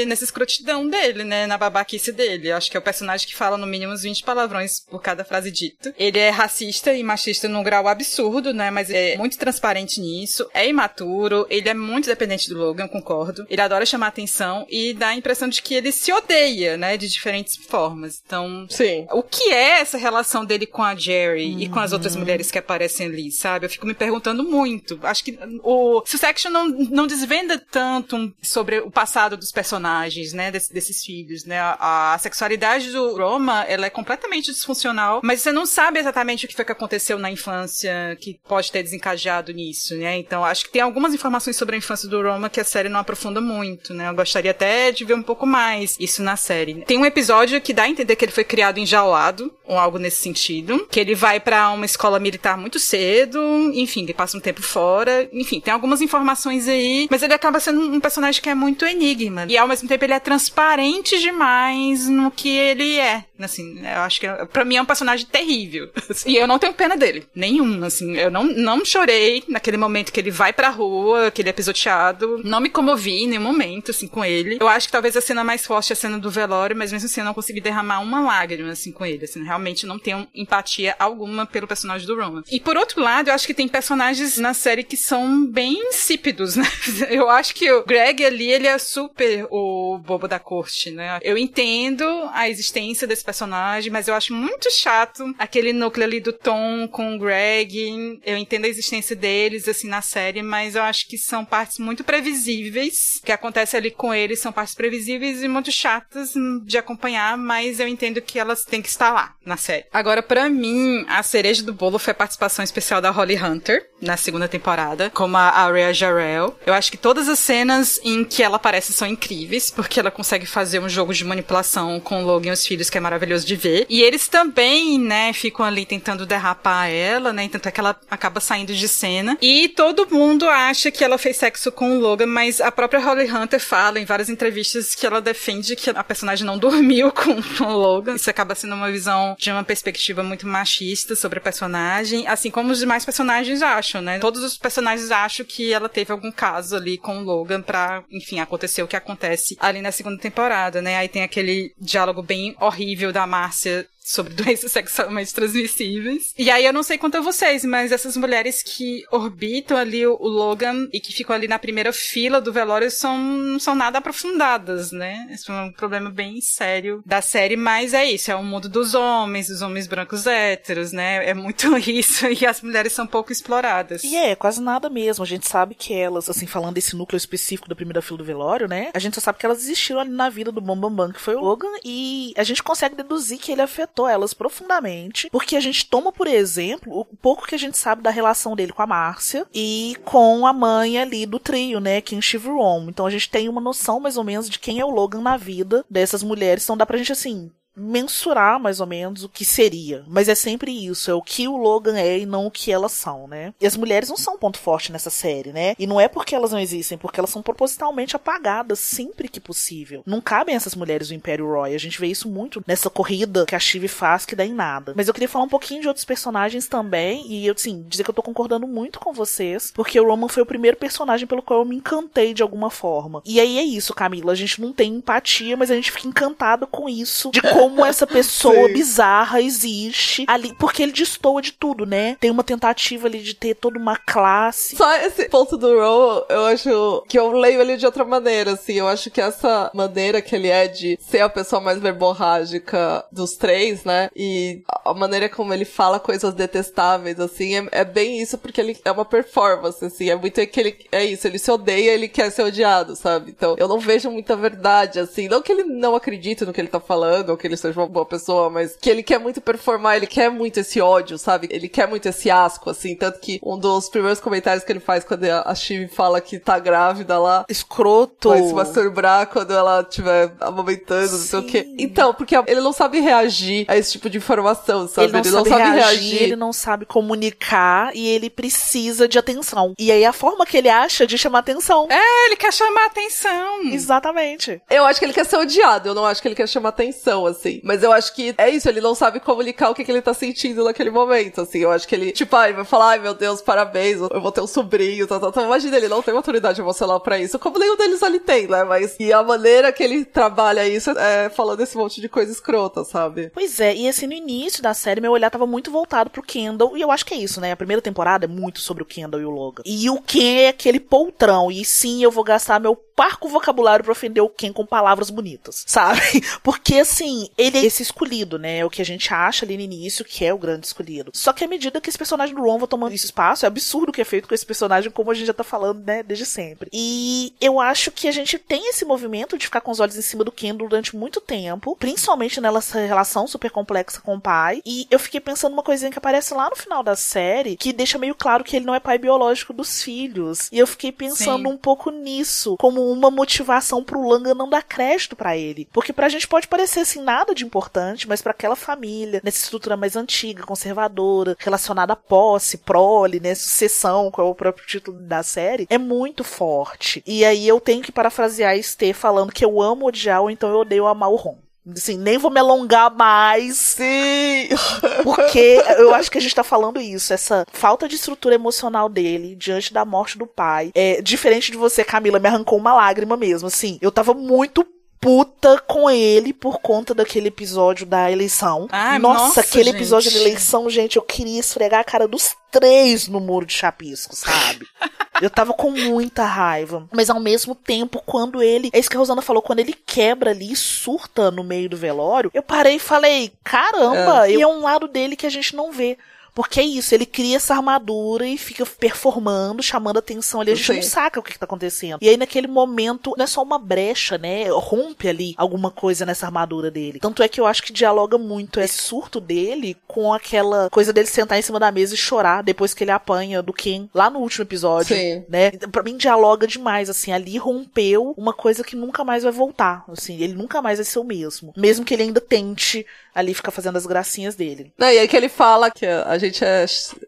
nessa escrotidão dele, né? Na babaquice dele. Eu acho que é o personagem que fala no mínimo uns 20 palavrões por cada frase dita. Ele é racista e machista num grau absurdo, né? Mas é muito transparente nisso. É imaturo. Ele é muito dependente do Logan, concordo. Ele adora chamar atenção e dá a impressão de que ele se odeia, né? De diferentes formas. Então,
Sim.
o que é essa relação dele com a Jerry uhum. e com as outras uhum. mulheres que aparecem ali, sabe? Eu fico me perguntando muito. Acho que o Succession não, não desvenda tanto sobre o passado dos personagens, né? Des, desses filhos, né? A, a, sexualidade do Roma, ela é completamente disfuncional, mas você não sabe exatamente o que foi que aconteceu na infância que pode ter desencadeado nisso, né? Então, acho que tem algumas informações sobre a infância do Roma que a série não aprofunda muito, né? Eu gostaria até de ver um pouco mais isso na série. Tem um episódio que dá a entender que ele foi criado enjaulado, ou algo nesse sentido, que ele vai para uma escola militar muito cedo, enfim, ele passa um tempo fora, enfim, tem algumas informações aí, mas ele acaba sendo um personagem que é muito enigma. E ao mesmo tempo ele é transparente demais no que ele é. Assim, eu acho que para mim é um personagem terrível. E eu não tenho pena dele, nenhum, assim, eu não, não chorei naquele momento que ele vai pra rua, que ele é pisoteado, não me comovi em nenhum momento, assim, com ele. Eu acho que talvez a cena mais forte é a cena do velório, mas mesmo assim eu não consegui derramar uma lágrima, assim, com ele, assim, realmente não tenho empatia alguma pelo personagem do Roman. E por outro lado, eu acho que tem personagens na série que são bem insípidos, né? Eu acho que o Greg ali, ele é super o bobo da corte, né? Eu entendo a existência desse personagem, mas eu acho muito chato aquele núcleo ali do Tom com o Greg. Eu entendo a existência deles, assim, na série, mas eu acho que são partes muito previsíveis. O que acontece ali com eles são partes previsíveis e muito chatas de acompanhar, mas eu entendo que elas têm que estar lá na série. Agora, para mim, a cereja do bolo foi a participação especial da Holly Hunter na segunda temporada, como a Arya Jarrell. Eu acho que todas as cenas em que ela aparece são incríveis, porque ela consegue fazer um jogo de manipulação com Logan e os filhos que é maravilhoso de ver. E eles também, né, ficam ali tentando derrapar ela, né, tanto é que ela acaba saindo de cena. E todo mundo acha que ela fez sexo com o Logan, mas a própria Holly Hunter fala em várias entrevistas que ela defende que a personagem não dormiu com, com o Logan. Isso acaba sendo uma visão de uma perspectiva muito machista sobre a personagem, assim como os demais personagens acham, né? Todos os personagens acham que ela teve algum caso ali com o Logan pra, enfim, acontecer o que acontece ali na segunda temporada, né? Aí tem aquele diálogo bem horrível da Márcia sobre doenças sexualmente transmissíveis. E aí eu não sei quanto a vocês, mas essas mulheres que orbitam ali o Logan e que ficam ali na primeira fila do velório são, não são nada aprofundadas, né? Esse é um problema bem sério da série, mas é isso, é o mundo dos homens, dos homens brancos héteros, né? É muito isso, e as mulheres são pouco exploradas.
E é, quase nada mesmo. A gente sabe que elas, assim, falando desse núcleo específico da primeira fila do velório, né? A gente só sabe que elas existiram ali na vida do Bambambam, Bam Bam, que foi o Logan, e a gente consegue deduzir que ele afetou elas profundamente, porque a gente toma, por exemplo, o pouco que a gente sabe da relação dele com a Márcia e com a mãe ali do trio, né, Kim Chivron. Então a gente tem uma noção mais ou menos de quem é o Logan na vida dessas mulheres. Então dá pra gente, assim, mensurar mais ou menos o que seria. Mas é sempre isso, é o que o Logan é e não o que elas são, né? E as mulheres não são um ponto forte nessa série, né? E não é porque elas não existem, porque elas são propositalmente apagadas sempre que possível. Não cabem essas mulheres do Império Roy. A gente vê isso muito nessa corrida que a Shiv faz que dá em nada. Mas eu queria falar um pouquinho de outros personagens também e eu, assim, dizer que eu tô concordando muito com vocês, porque o Roman foi o primeiro personagem pelo qual eu me encantei de alguma forma. E aí é isso, Camila, a gente não tem empatia, mas a gente fica encantado com isso, de como como essa pessoa Sim. bizarra existe ali, porque ele destoa de tudo, né? Tem uma tentativa ali de ter toda uma classe.
Só esse ponto do Ron, eu acho que eu leio ele de outra maneira, assim. Eu acho que essa maneira que ele é de ser a pessoa mais verborrágica dos três, né? E a maneira como ele fala coisas detestáveis, assim, é, é bem isso, porque ele é uma performance, assim. É muito que ele é isso, ele se odeia, ele quer ser odiado, sabe? Então, eu não vejo muita verdade, assim. Não que ele não acredite no que ele tá falando, ou que ele ele seja uma boa pessoa, mas que ele quer muito performar, ele quer muito esse ódio, sabe? Ele quer muito esse asco, assim. Tanto que um dos primeiros comentários que ele faz quando a Shiv fala que tá grávida lá.
Escroto.
Vai se masturbar quando ela estiver amamentando, não sei o quê. Então, porque ele não sabe reagir a esse tipo de informação, sabe?
Ele não, ele sabe, não sabe reagir, reagir, ele não sabe comunicar e ele precisa de atenção. E aí a forma que ele acha de chamar atenção.
É, ele quer chamar atenção.
Exatamente.
Eu acho que ele quer ser odiado, eu não acho que ele quer chamar atenção, assim assim. Mas eu acho que é isso, ele não sabe comunicar o que, que ele tá sentindo naquele momento, assim. Eu acho que ele, tipo, ai, vai falar, ai meu Deus, parabéns, eu vou ter um sobrinho, tá, tá, tá. Imagina, ele não tem maturidade emocional pra isso, como nenhum deles ali tem, né? Mas, e a maneira que ele trabalha isso é falando esse monte de coisa escrota, sabe?
Pois é, e assim, no início da série, meu olhar tava muito voltado pro Kendall, e eu acho que é isso, né? A primeira temporada é muito sobre o Kendall e o Logan. E o Ken é aquele poltrão, e sim, eu vou gastar meu parco vocabulário pra ofender o Ken com palavras bonitas, sabe? Porque, assim, ele é esse escolhido, né? É o que a gente acha ali no início que é o grande escolhido. Só que à medida que esse personagem do Ron vai tomando esse espaço, é absurdo o que é feito com esse personagem, como a gente já tá falando, né, desde sempre. E eu acho que a gente tem esse movimento de ficar com os olhos em cima do Ken durante muito tempo, principalmente nessa relação super complexa com o pai. E eu fiquei pensando uma coisinha que aparece lá no final da série, que deixa meio claro que ele não é pai biológico dos filhos. E eu fiquei pensando Sim. um pouco nisso, como uma motivação pro Langa não dar crédito para ele. Porque pra gente pode parecer assim nada de importante, mas para aquela família, nessa estrutura mais antiga, conservadora, relacionada à posse, prole, né, sucessão, qual é o próprio título da série, é muito forte. E aí eu tenho que parafrasear Esther falando que eu amo odiar ou então eu odeio amar o Ron. Assim, nem vou me alongar mais.
Sim!
Porque eu acho que a gente tá falando isso, essa falta de estrutura emocional dele diante da morte do pai. É diferente de você, Camila, me arrancou uma lágrima mesmo. Assim, eu tava muito puta com ele por conta daquele episódio da eleição.
Ai, nossa, nossa,
aquele
gente.
episódio da eleição, gente, eu queria esfregar a cara dos três no muro de chapisco, sabe? Eu tava com muita raiva. Mas ao mesmo tempo, quando ele. É isso que a Rosana falou, quando ele quebra ali e surta no meio do velório, eu parei e falei: caramba, é. e é um lado dele que a gente não vê. Porque é isso, ele cria essa armadura e fica performando, chamando atenção ali. A gente não saca o que, que tá acontecendo. E aí, naquele momento, não é só uma brecha, né? Rompe ali alguma coisa nessa armadura dele. Tanto é que eu acho que dialoga muito esse surto dele com aquela coisa dele sentar em cima da mesa e chorar depois que ele apanha do Ken lá no último episódio. Sim. Né? Pra mim, dialoga demais, assim. Ali rompeu uma coisa que nunca mais vai voltar. Assim, ele nunca mais vai ser o mesmo. Mesmo que ele ainda tente ali ficar fazendo as gracinhas dele.
Não, e aí que ele fala que a gente é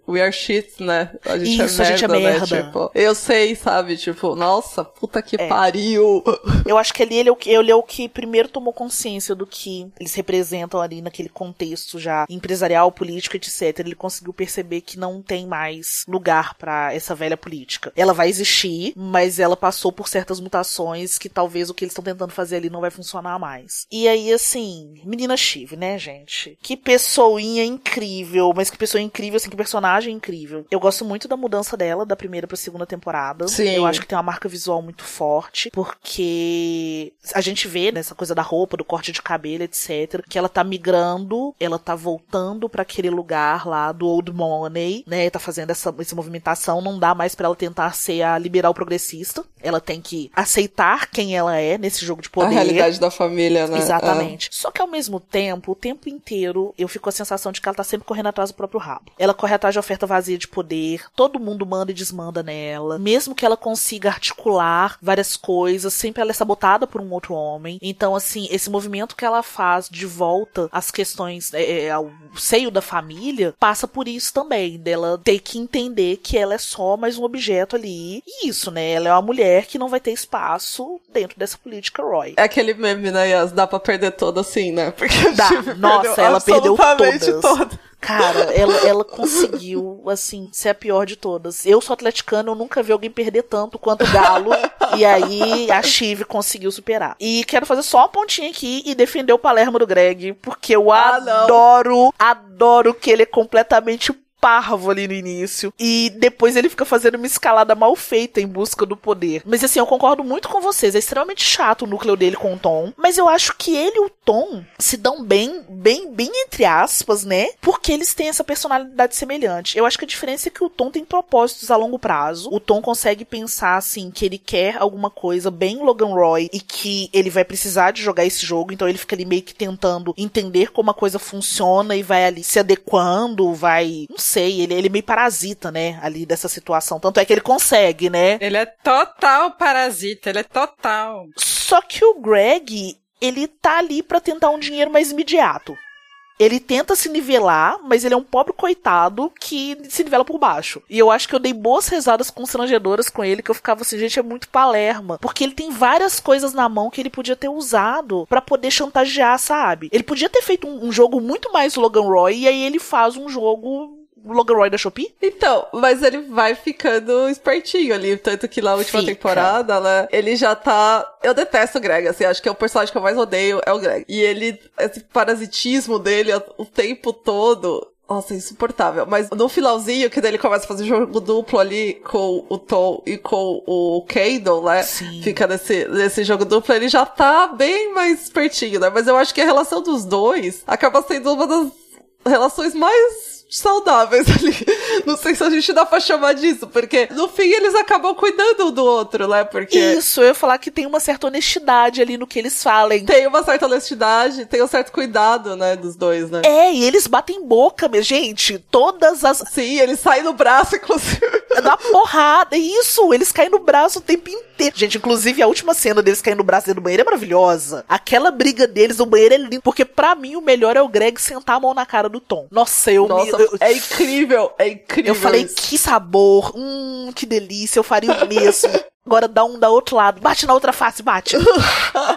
we are shit, né?
A gente é Isso, é merda, a gente é merda.
Né? Tipo, eu sei, sabe? Tipo, nossa, puta que é. pariu.
Eu acho que ali ele é, o que, ele é o que primeiro tomou consciência do que eles representam ali naquele contexto já empresarial, político, etc. Ele conseguiu perceber que não tem mais lugar para essa velha política. Ela vai existir, mas ela passou por certas mutações que talvez o que eles estão tentando fazer ali não vai funcionar mais. E aí, assim, menina Chive, né, gente? Que pessoinha incrível, mas que pessoa incrível, assim, que personagem incrível. Eu gosto muito da mudança dela, da primeira pra segunda temporada.
Sim.
Eu acho que tem uma marca visual muito forte, porque a gente vê nessa coisa da roupa, do corte de cabelo, etc, que ela tá migrando, ela tá voltando para aquele lugar lá do Old Money, né? Tá fazendo essa, essa movimentação. Não dá mais para ela tentar ser a liberal progressista. Ela tem que aceitar quem ela é nesse jogo de poder. A
realidade da família, né?
Exatamente. É. Só que ao mesmo tempo, tempo inteiro, eu fico com a sensação de que ela tá sempre correndo atrás do próprio rabo. Ela corre atrás de oferta vazia de poder, todo mundo manda e desmanda nela. Mesmo que ela consiga articular várias coisas, sempre ela é sabotada por um outro homem. Então, assim, esse movimento que ela faz de volta às questões, é, é, ao seio da família, passa por isso também, dela ter que entender que ela é só mais um objeto ali. E isso, né? Ela é uma mulher que não vai ter espaço dentro dessa política Roy.
É aquele meme, né, Yas? Dá pra perder toda assim, né?
Porque Dá. Nossa, ela perdeu todas. Toda. Cara, ela, ela conseguiu, assim, ser a pior de todas. Eu sou atleticana, eu nunca vi alguém perder tanto quanto o Galo. e aí a Chive conseguiu superar. E quero fazer só uma pontinha aqui e defender o Palermo do Greg, porque eu ah, adoro, não. adoro que ele é completamente parvo ali no início. E depois ele fica fazendo uma escalada mal feita em busca do poder. Mas assim, eu concordo muito com vocês. É extremamente chato o núcleo dele com o Tom. Mas eu acho que ele e o Tom se dão bem, bem, bem entre aspas, né? Porque eles têm essa personalidade semelhante. Eu acho que a diferença é que o Tom tem propósitos a longo prazo. O Tom consegue pensar assim que ele quer alguma coisa bem Logan Roy e que ele vai precisar de jogar esse jogo. Então ele fica ali meio que tentando entender como a coisa funciona e vai ali se adequando, vai. Não sei sei, ele, ele meio parasita, né, ali dessa situação. Tanto é que ele consegue, né?
Ele é total parasita, ele é total.
Só que o Greg, ele tá ali para tentar um dinheiro mais imediato. Ele tenta se nivelar, mas ele é um pobre coitado que se nivela por baixo. E eu acho que eu dei boas rezadas constrangedoras com ele, que eu ficava assim, gente, é muito palerma. Porque ele tem várias coisas na mão que ele podia ter usado para poder chantagear, sabe? Ele podia ter feito um, um jogo muito mais Logan Roy, e aí ele faz um jogo Logan Roy da Shopee?
Então, mas ele vai ficando espertinho ali, tanto que na última Fica. temporada, né, ele já tá... Eu detesto o Greg, assim, acho que é o personagem que eu mais odeio, é o Greg. E ele, esse parasitismo dele o tempo todo, nossa, é insuportável. Mas no finalzinho, que daí ele começa a fazer jogo duplo ali com o Tom e com o Kendall, né? Sim. Fica nesse, nesse jogo duplo, ele já tá bem mais espertinho, né? Mas eu acho que a relação dos dois acaba sendo uma das relações mais saudáveis ali. Não sei se a gente dá pra chamar disso, porque no fim eles acabam cuidando um do outro, né? Porque.
Isso, eu ia falar que tem uma certa honestidade ali no que eles falem.
Tem uma certa honestidade, tem um certo cuidado, né, dos dois, né?
É, e eles batem boca, minha gente. Todas as.
Sim, eles saem no braço, inclusive.
Dá porrada, isso, eles caem no braço o tempo inteiro. Gente, inclusive a última cena deles caindo no braço dentro do banheiro é maravilhosa. Aquela briga deles no banheiro é linda, porque para mim o melhor é o Greg sentar a mão na cara do Tom. Nossa, eu
Nossa,
me, eu,
é incrível, é incrível.
Eu falei, isso. que sabor, hum, que delícia, eu faria o mesmo. Agora dá um da outro lado. Bate na outra face, bate.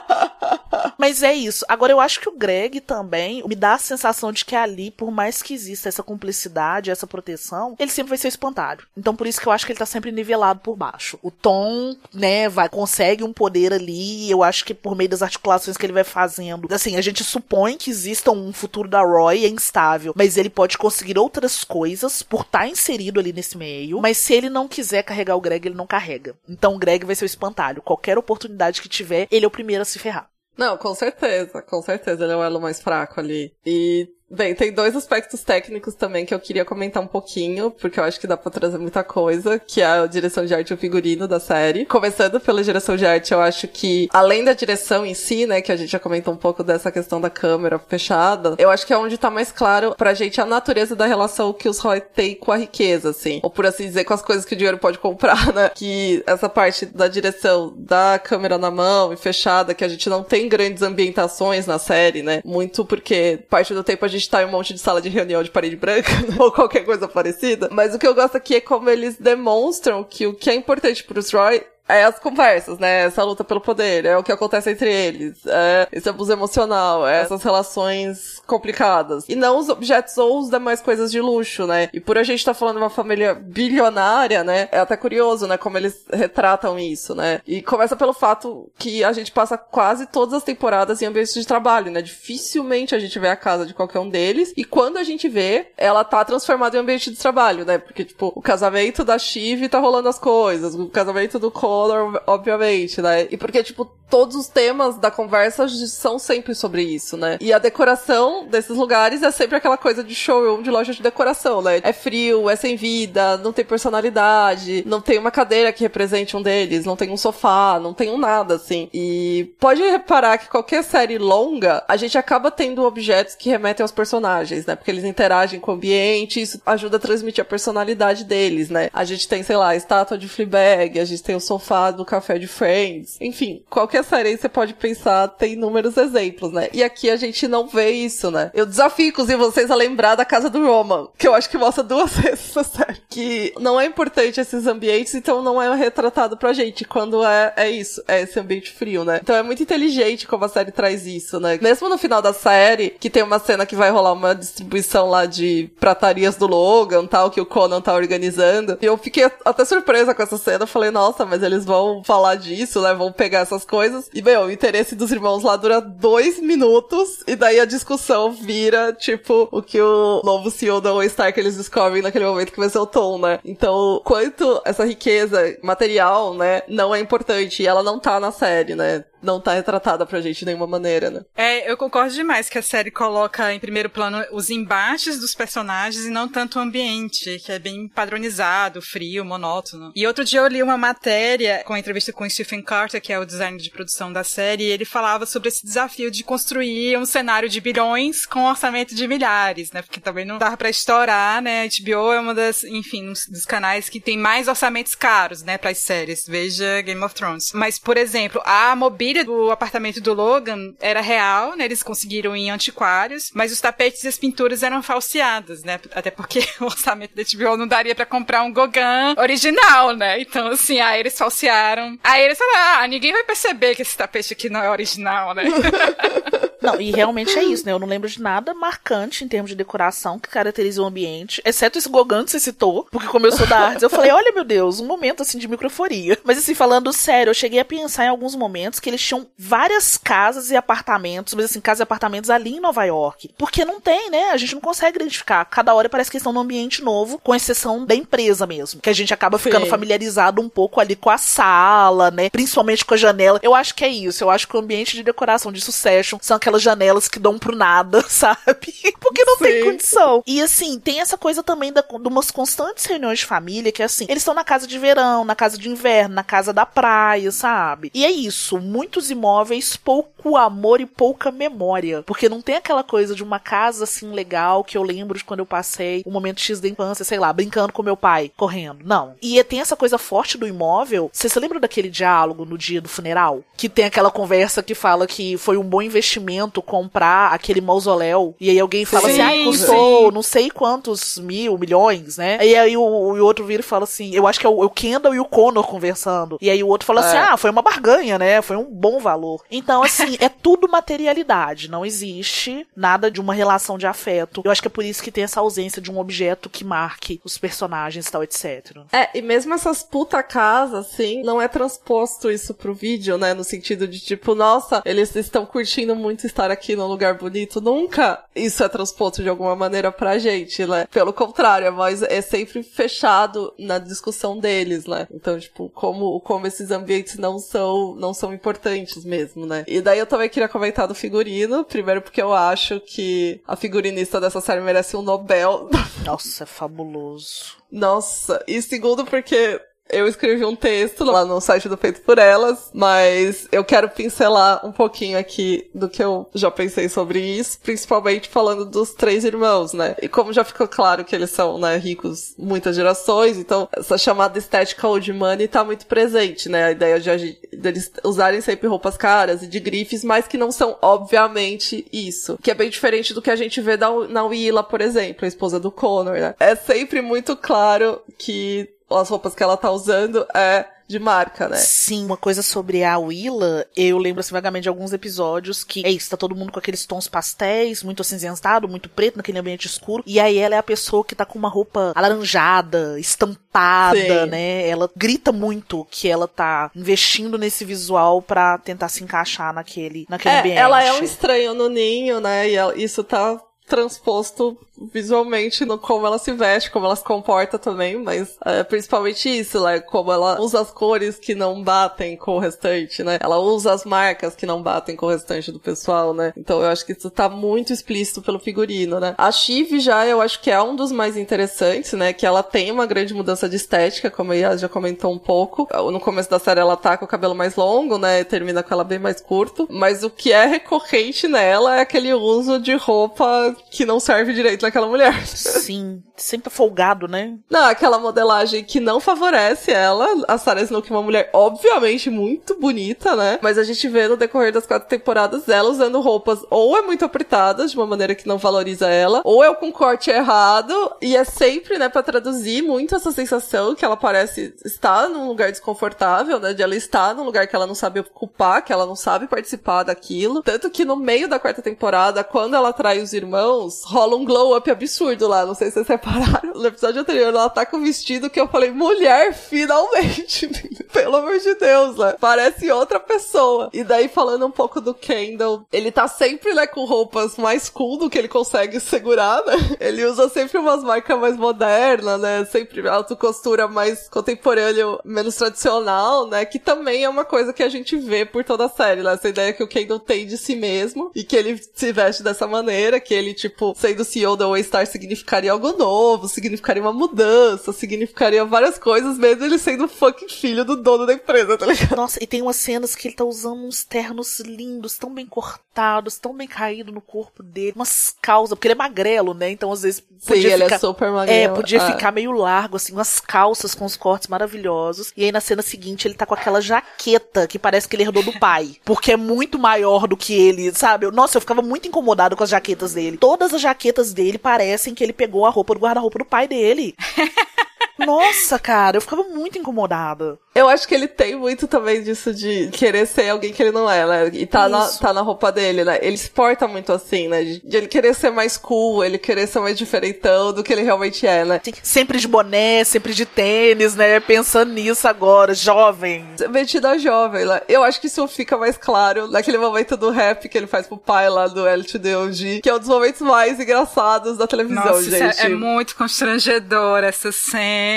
Mas é isso. Agora eu acho que o Greg também me dá a sensação de que ali, por mais que exista essa cumplicidade, essa proteção, ele sempre vai ser espantalho. Então por isso que eu acho que ele tá sempre nivelado por baixo. O Tom, né, vai consegue um poder ali, eu acho que por meio das articulações que ele vai fazendo. Assim, a gente supõe que exista um futuro da Roy é instável, mas ele pode conseguir outras coisas por estar tá inserido ali nesse meio. Mas se ele não quiser carregar o Greg, ele não carrega. Então o Greg vai ser o espantalho. Qualquer oportunidade que tiver, ele é o primeiro a se ferrar.
Não, com certeza, com certeza ele é o elo mais fraco ali. E Bem, tem dois aspectos técnicos também que eu queria comentar um pouquinho, porque eu acho que dá pra trazer muita coisa, que é a direção de arte e o figurino da série. Começando pela direção de arte, eu acho que, além da direção em si, né, que a gente já comentou um pouco dessa questão da câmera fechada, eu acho que é onde tá mais claro pra gente a natureza da relação que os Roy têm com a riqueza, assim. Ou por assim dizer, com as coisas que o dinheiro pode comprar, né? Que essa parte da direção da câmera na mão e fechada, que a gente não tem grandes ambientações na série, né? Muito porque parte do tempo a gente gente tá em um monte de sala de reunião de parede branca, ou qualquer coisa parecida. Mas o que eu gosto aqui é como eles demonstram que o que é importante pros Roy é as conversas, né? Essa luta pelo poder, é o que acontece entre eles, é esse abuso emocional, é essas relações complicadas. E não os objetos ou as demais coisas de luxo, né? E por a gente estar tá falando de uma família bilionária, né? É até curioso, né? Como eles retratam isso, né? E começa pelo fato que a gente passa quase todas as temporadas em ambientes de trabalho, né? Dificilmente a gente vê a casa de qualquer um deles. E quando a gente vê, ela tá transformada em ambiente de trabalho, né? Porque, tipo, o casamento da Shiv tá rolando as coisas, o casamento do Cole Obviamente, né? E porque, tipo, todos os temas da conversa são sempre sobre isso, né? E a decoração desses lugares é sempre aquela coisa de showroom de loja de decoração, né? É frio, é sem vida, não tem personalidade, não tem uma cadeira que represente um deles, não tem um sofá, não tem um nada, assim. E pode reparar que qualquer série longa, a gente acaba tendo objetos que remetem aos personagens, né? Porque eles interagem com o ambiente, isso ajuda a transmitir a personalidade deles, né? A gente tem, sei lá, a estátua de Fleabag, a gente tem o sofá sofá café de Friends. Enfim, qualquer série você pode pensar, tem inúmeros exemplos, né? E aqui a gente não vê isso, né? Eu desafio, inclusive, vocês a lembrar da casa do Roman, que eu acho que mostra duas vezes essa série. Que não é importante esses ambientes, então não é retratado pra gente. Quando é, é isso, é esse ambiente frio, né? Então é muito inteligente como a série traz isso, né? Mesmo no final da série, que tem uma cena que vai rolar uma distribuição lá de pratarias do Logan, tal, que o Conan tá organizando. E eu fiquei até surpresa com essa cena. Eu falei, nossa, mas eles vão falar disso, né? Vão pegar essas coisas. E, meu, o interesse dos irmãos lá dura dois minutos. E daí a discussão vira, tipo, o que o novo CEO da Stark eles descobrem naquele momento que vai ser o Tom, né? Então, quanto essa riqueza material, né, não é importante. E ela não tá na série, né? Não tá retratada pra gente de nenhuma maneira, né?
É, eu concordo demais que a série coloca em primeiro plano os embates dos personagens e não tanto o ambiente, que é bem padronizado, frio, monótono. E outro dia eu li uma matéria com a entrevista com o Stephen Carter, que é o designer de produção da série, e ele falava sobre esse desafio de construir um cenário de bilhões com um orçamento de milhares, né? Porque também não dava pra estourar, né? A HBO é uma das, enfim, um dos canais que tem mais orçamentos caros, né, para as séries. Veja Game of Thrones. Mas, por exemplo, a mobília mobília do apartamento do Logan era real, né? Eles conseguiram em antiquários, mas os tapetes e as pinturas eram falseadas, né? Até porque o orçamento da HBO não daria para comprar um Gauguin original, né? Então, assim, aí eles falsearam. Aí eles falaram, ah, ninguém vai perceber que esse tapete aqui não é original, né?
Não, e realmente é isso, né? Eu não lembro de nada marcante em termos de decoração que caracteriza o ambiente, exceto esse Gauguin que você citou, porque como eu sou da arte, eu falei, olha meu Deus, um momento assim de microforia. Mas assim, falando sério, eu cheguei a pensar em alguns momentos que eles tinham várias casas e apartamentos, mas assim, casas e apartamentos ali em Nova York. Porque não tem, né? A gente não consegue identificar. Cada hora parece que eles estão num ambiente novo, com exceção da empresa mesmo. Que a gente acaba ficando Sim. familiarizado um pouco ali com a sala, né? Principalmente com a janela. Eu acho que é isso. Eu acho que o ambiente de decoração de Succession são aquelas janelas que dão pro nada, sabe? Porque não Sim. tem condição. E assim, tem essa coisa também da, de umas constantes reuniões de família, que é assim, eles estão na casa de verão, na casa de inverno, na casa da praia, sabe? E é isso. Muitos imóveis, pouco amor e pouca memória. Porque não tem aquela coisa de uma casa assim legal que eu lembro de quando eu passei um momento X da infância, sei lá, brincando com meu pai, correndo. Não. E tem essa coisa forte do imóvel. Você se lembra daquele diálogo no dia do funeral? Que tem aquela conversa que fala que foi um bom investimento comprar aquele mausoléu. E aí alguém fala sim, assim, ah, custou sim. não sei quantos mil, milhões, né? E aí o, o outro vira e fala assim, eu acho que é o, o Kendall e o Connor conversando. E aí o outro fala assim, é. assim, ah, foi uma barganha, né? Foi um bom valor. Então, assim, é tudo materialidade. Não existe nada de uma relação de afeto. Eu acho que é por isso que tem essa ausência de um objeto que marque os personagens e tal, etc.
É, e mesmo essas puta casas, assim, não é transposto isso pro vídeo, né? No sentido de tipo, nossa, eles estão curtindo muito estar aqui num lugar bonito. Nunca isso é transposto de alguma maneira pra gente, né? Pelo contrário, mas é sempre fechado na discussão deles, né? Então, tipo, como, como esses ambientes não são, não são importantes mesmo mesmo, né? E daí eu também queria comentar do figurino. Primeiro porque eu acho que a figurinista dessa série merece um Nobel.
Nossa, é fabuloso.
Nossa. E segundo porque Eu escrevi um texto lá no site do Feito por Elas, mas eu quero pincelar um pouquinho aqui do que eu já pensei sobre isso, principalmente falando dos três irmãos, né? E como já ficou claro que eles são, né, ricos muitas gerações, então essa chamada estética old money tá muito presente, né? A ideia de, de eles usarem sempre roupas caras e de grifes, mas que não são, obviamente, isso. Que é bem diferente do que a gente vê da, na Willa, por exemplo, a esposa do Connor, né? É sempre muito claro que as roupas que ela tá usando é de marca, né?
Sim, uma coisa sobre a Willa, eu lembro assim vagamente de alguns episódios que é isso, tá todo mundo com aqueles tons pastéis, muito acinzentado, muito preto, naquele ambiente escuro, e aí ela é a pessoa que tá com uma roupa alaranjada, estampada, Sim. né? Ela grita muito que ela tá investindo nesse visual para tentar se encaixar naquele, naquele
é,
ambiente.
Ela é um estranho no ninho, né? E isso tá transposto visualmente no como ela se veste, como ela se comporta também, mas é principalmente isso, né? Como ela usa as cores que não batem com o restante, né? Ela usa as marcas que não batem com o restante do pessoal, né? Então eu acho que isso tá muito explícito pelo figurino, né? A Chive já eu acho que é um dos mais interessantes, né? Que ela tem uma grande mudança de estética, como a Yas já comentou um pouco. No começo da série ela tá com o cabelo mais longo, né? Termina com ela bem mais curto. Mas o que é recorrente nela é aquele uso de roupa que não serve direito naquela mulher.
Sim, sempre folgado, né?
Não, aquela modelagem que não favorece ela. A Sarah Snook é uma mulher, obviamente, muito bonita, né? Mas a gente vê no decorrer das quatro temporadas ela usando roupas ou é muito apertadas, de uma maneira que não valoriza ela, ou é com corte errado, e é sempre, né, pra traduzir muito essa sensação que ela parece estar num lugar desconfortável, né? De ela estar num lugar que ela não sabe ocupar, que ela não sabe participar daquilo. Tanto que no meio da quarta temporada, quando ela trai os irmãos, rola um glow up absurdo lá. Não sei se vocês repararam. No episódio anterior, ela tá com um vestido que eu falei, mulher, finalmente! Pelo amor de Deus, né? Parece outra pessoa. E daí, falando um pouco do Kendall, ele tá sempre, né, com roupas mais cool do que ele consegue segurar, né? Ele usa sempre umas marcas mais modernas, né? Sempre alta costura mais contemporâneo, menos tradicional, né? Que também é uma coisa que a gente vê por toda a série, né? Essa ideia que o Kendall tem de si mesmo e que ele se veste dessa maneira, que ele, tipo, sendo CEO da Waystar significaria algo novo, significaria uma mudança, significaria várias coisas, mesmo ele sendo fucking filho do dono da empresa, tá ligado?
Nossa, e tem umas cenas que ele tá usando uns ternos lindos, tão bem cortados, tão bem caídos no corpo dele, umas calças, porque ele é magrelo, né? Então às vezes
podia Sim, ficar... ele é super magrelo.
É, podia ah. ficar meio largo, assim, umas calças com os cortes maravilhosos. E aí na cena seguinte ele tá com aquela jaqueta que parece que ele herdou do pai, porque é muito maior do que ele, sabe? Nossa, eu ficava muito incomodado com as jaquetas dele. Todas as jaquetas dele parecem que ele pegou a roupa do guarda-roupa do pai dele. Nossa, cara, eu ficava muito incomodada.
Eu acho que ele tem muito também disso de querer ser alguém que ele não é, né? E tá, na, tá na roupa dele, né? Ele se porta muito assim, né? De, de, ele querer ser mais cool, ele querer ser mais diferentão do que ele realmente é, né?
Sim, sempre de boné, sempre de tênis, né? Pensando nisso agora, jovem.
Metida jovem, né? Eu acho que isso fica mais claro naquele momento do rap que ele faz pro pai lá do L2DOG, que é um dos momentos mais engraçados da televisão,
Nossa,
gente.
É, é muito constrangedor essa cena.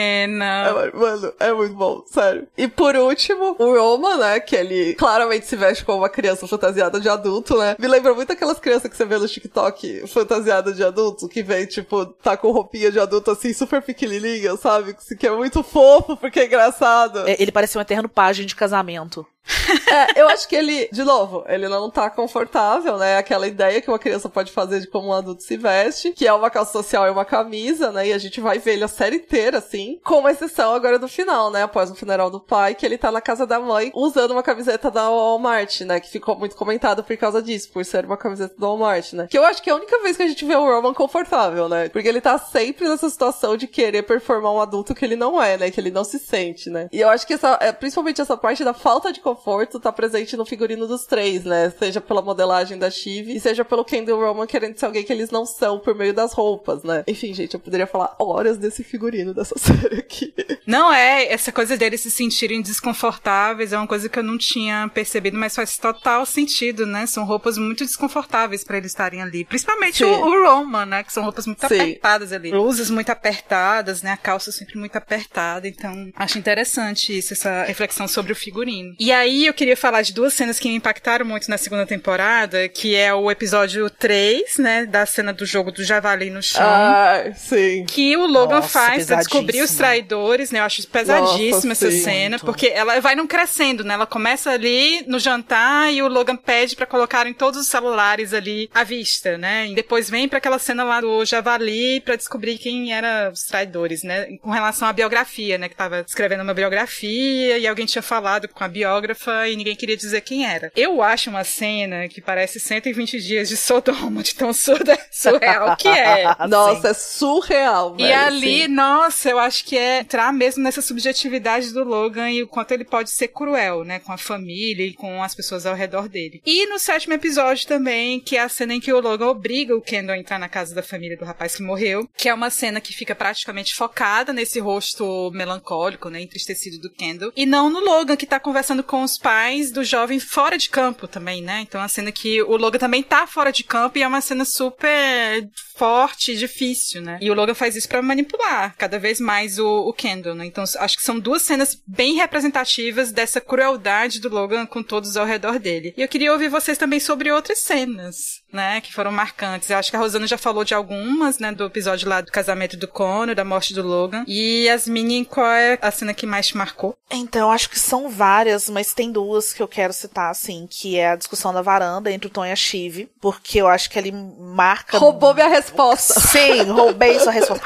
É, mano, é muito bom, sério. E por último, o Roma, né? Que ele claramente se veste como uma criança fantasiada de adulto, né? Me lembra muito aquelas crianças que você vê no TikTok fantasiada de adulto, que vem, tipo, tá com roupinha de adulto assim, super pequenininha, sabe? Que é muito fofo, porque é engraçado.
É, ele parece um eterno pajem de casamento.
É, eu acho que ele, de novo, ele não tá confortável, né? Aquela ideia que uma criança pode fazer de como um adulto se veste, que é uma calça social e uma camisa, né? E a gente vai ver ele a série inteira, assim, com exceção agora do final, né? Após o funeral do pai, que ele tá na casa da mãe usando uma camiseta da Walmart, né? Que ficou muito comentado por causa disso, por ser uma camiseta da Walmart, né? Que eu acho que é a única vez que a gente vê o Roman confortável, né? Porque ele tá sempre nessa situação de querer performar um adulto que ele não é, né? Que ele não se sente, né? E eu acho que essa, é, principalmente essa parte da falta de conforto tá presente no figurino dos três, né? Seja pela modelagem da Shiv e seja pelo Kendall Roman querendo ser alguém que eles não são por meio das roupas, né? Enfim, gente, eu poderia falar horas desse figurino dessa série aqui.
Não é, essa coisa deles se sentirem desconfortáveis é uma coisa que eu não tinha percebido, mas faz total sentido, né? São roupas muito desconfortáveis para eles estarem ali. Principalmente o, o, Roman, né? Que são roupas muito Sim. apertadas ali. Blusas muito apertadas, né? A calça sempre muito apertada. Então, acho interessante isso, essa reflexão sobre o figurino. E aí eu queria falar de duas cenas que me impactaram muito na segunda temporada, que é o episódio 3, né, da cena do jogo do javali no chão.
Ah, sim.
Que o Logan
Nossa,
faz pra descobrir os traidores, né? Eu acho pesadíssima
Nossa,
essa
sim.
cena,
Muito.
porque ela vai num crescendo, né? Ela começa ali no jantar e o Logan pede pra colocarem todos os celulares ali à vista, né? E depois vem pra aquela cena lá do javali pra descobrir quem eram os traidores, né? Com relação à biografia, né? Que tava escrevendo uma biografia e alguém tinha falado com a biógrafa e ninguém queria dizer quem era. Eu acho uma cena que parece 120 dias de Sodoma, de tão surda, surreal que é.
Nossa, é surreal,
E ali,
assim.
nossa, eu acho que é entrar mesmo nessa subjetividade do Logan e o quanto ele pode ser cruel, né? Com a família e com as pessoas ao redor dele. E no sétimo episódio também, que é a cena em que o Logan obriga o Kendall a entrar na casa da família do rapaz que morreu, que é uma cena que fica praticamente focada nesse rosto melancólico, né? Entristecido do Kendall. E não no Logan, que tá conversando com os pais do jovem fora de campo também, né? Então a cena que o Logan também tá fora de campo e é uma cena super forte, difícil, né? E o Logan faz isso pra manipular cada vez mais o, o Kendall, né? Então acho que são duas cenas bem representativas dessa crueldade do Logan com todos ao redor dele. E eu queria ouvir vocês também sobre outras cenas, né? Que foram marcantes. Eu acho que a Rosana já falou de algumas, né? Do episódio lá do casamento do Conor, da morte do Logan. E Yasmin, qual é a cena que mais te marcou?
Então, acho que são várias, mas tem duas que eu quero citar, assim, que é a discussão da varanda entre o Tom e a Chive, porque eu acho que ele marca.
Roubou minha resposta.
Sim, roubei sua resposta.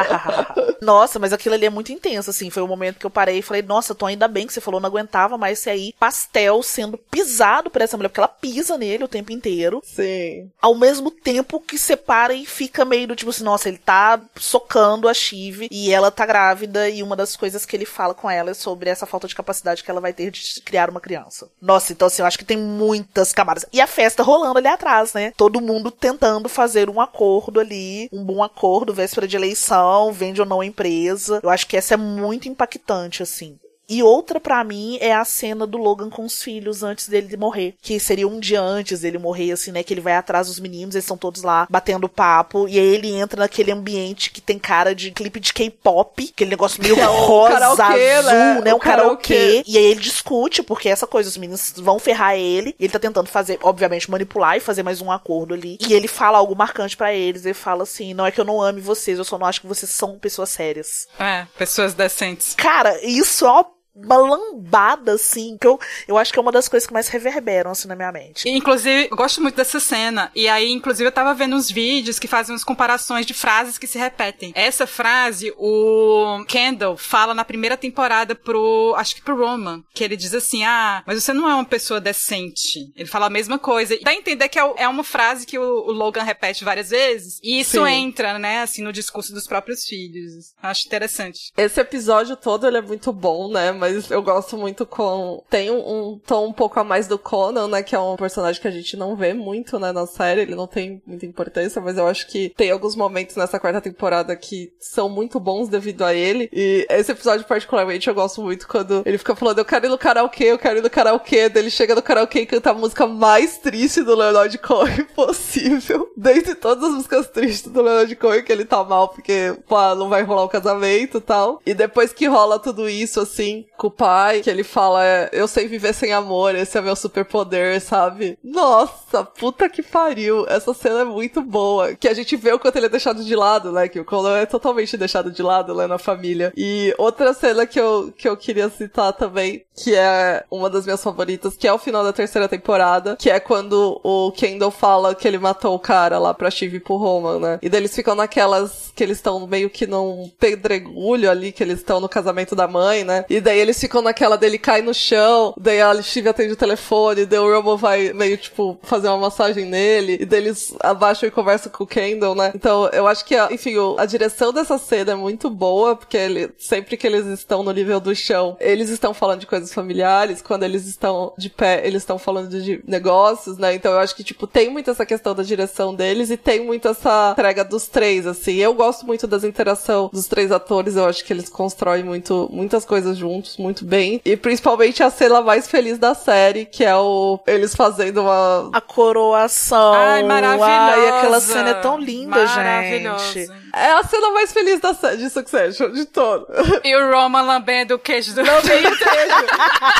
nossa, mas aquilo ali é muito intenso, assim. Foi o momento que eu parei e falei, nossa, Tom, ainda bem que você falou, não aguentava mais esse aí. Pastel sendo pisado por essa mulher, porque ela pisa nele o tempo inteiro.
Sim.
Ao mesmo tempo que separa e fica meio do tipo assim, nossa, ele tá socando a Chive e ela tá grávida e uma das coisas que ele fala com ela é sobre essa falta de capacidade que ela vai ter de criar uma criança. Nossa, então assim, eu acho que tem muitas camadas. E a festa rolando ali atrás, né? Todo mundo tentando fazer um acordo ali, um bom acordo, véspera de eleição, vende ou não a empresa. Eu acho que essa é muito impactante, assim. E outra pra mim é a cena do Logan com os filhos antes dele morrer, que seria um dia antes dele morrer, assim, né, que ele vai atrás dos meninos, eles estão todos lá batendo papo, e aí ele entra naquele ambiente que tem cara de clipe de K-pop, aquele negócio meio
é
rosa,
karaokê,
azul,
né?
né,
O
um karaokê.
karaokê.
E aí ele discute, porque essa coisa, os meninos vão ferrar ele, e ele tá tentando fazer, obviamente, manipular e fazer mais um acordo ali. E ele fala algo marcante pra eles, ele fala assim, não é que eu não ame vocês, eu só não acho que vocês são pessoas sérias.
É, pessoas decentes.
Cara, isso é uma uma lambada, assim, que eu, eu acho que é uma das coisas que mais reverberam, assim, na minha mente.
Inclusive, eu gosto muito dessa cena. E aí, inclusive, eu tava vendo uns vídeos que fazem umas comparações de frases que se repetem. Essa frase, o Kendall fala na primeira temporada pro, acho que pro Roman, que ele diz assim, ah, mas você não é uma pessoa decente. Ele fala a mesma coisa. E dá a entender que é, é uma frase que o, o Logan repete várias vezes. E isso
Sim.
entra, né, assim, no discurso dos próprios filhos. Acho interessante.
Esse episódio todo ele é muito bom, né? Mas eu gosto muito com. Tem um, um tom um pouco a mais do Conan, né? Que é um personagem que a gente não vê muito, né, na série. Ele não tem muita importância, mas eu acho que tem alguns momentos nessa quarta temporada que são muito bons devido a ele. E esse episódio, particularmente, eu gosto muito quando ele fica falando: Eu quero ir no karaokê, eu quero ir no karaokê. Daí ele chega no karaokê e canta a música mais triste do Leonard Cohen possível. Dentre todas as músicas tristes do Leonard Cohen, que ele tá mal porque, pô, não vai rolar o casamento e tal. E depois que rola tudo isso, assim, com o pai, que ele fala, eu sei viver sem amor, esse é meu superpoder, sabe? Nossa, puta que pariu. Essa cena é muito boa. Que a gente vê o quanto ele é deixado de lado, né? Que o Conan é totalmente deixado de lado, né, na família. E outra cena que eu, que eu queria citar também, que é uma das minhas favoritas, que é o final da terceira temporada, que é quando o Kendall fala que ele matou o cara lá pra Steve e pro Roman, né? E daí eles ficam naquelas que eles estão meio que num pedregulho ali, que eles estão no casamento da mãe, né? E daí eles ficam naquela dele cai no chão, daí a Steve atende o telefone, daí o Roman vai meio, tipo, fazer uma massagem nele, e daí eles abaixam e conversam com o Kendall, né? Então, eu acho que, a- enfim, a direção dessa cena é muito boa, porque ele, sempre que eles estão no nível do chão, eles estão falando de coisas familiares, quando eles estão de pé, eles estão falando de negócios, né? Então, eu acho que, tipo, tem muito essa questão da direção deles e tem muito essa entrega dos três, assim. Eu gosto muito das interação dos três atores, eu acho que eles constroem muito, muitas coisas juntos, muito bem. E principalmente a cena mais feliz da série, que é o eles fazendo uma.
A coroação.
Ai, maravilhosa.
Ai, aquela cena é tão linda, gente.
É a cena mais feliz da série de Succession, de todo.
E o Roman lambendo o queijo do
Lambendo o queijo.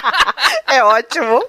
é ótimo.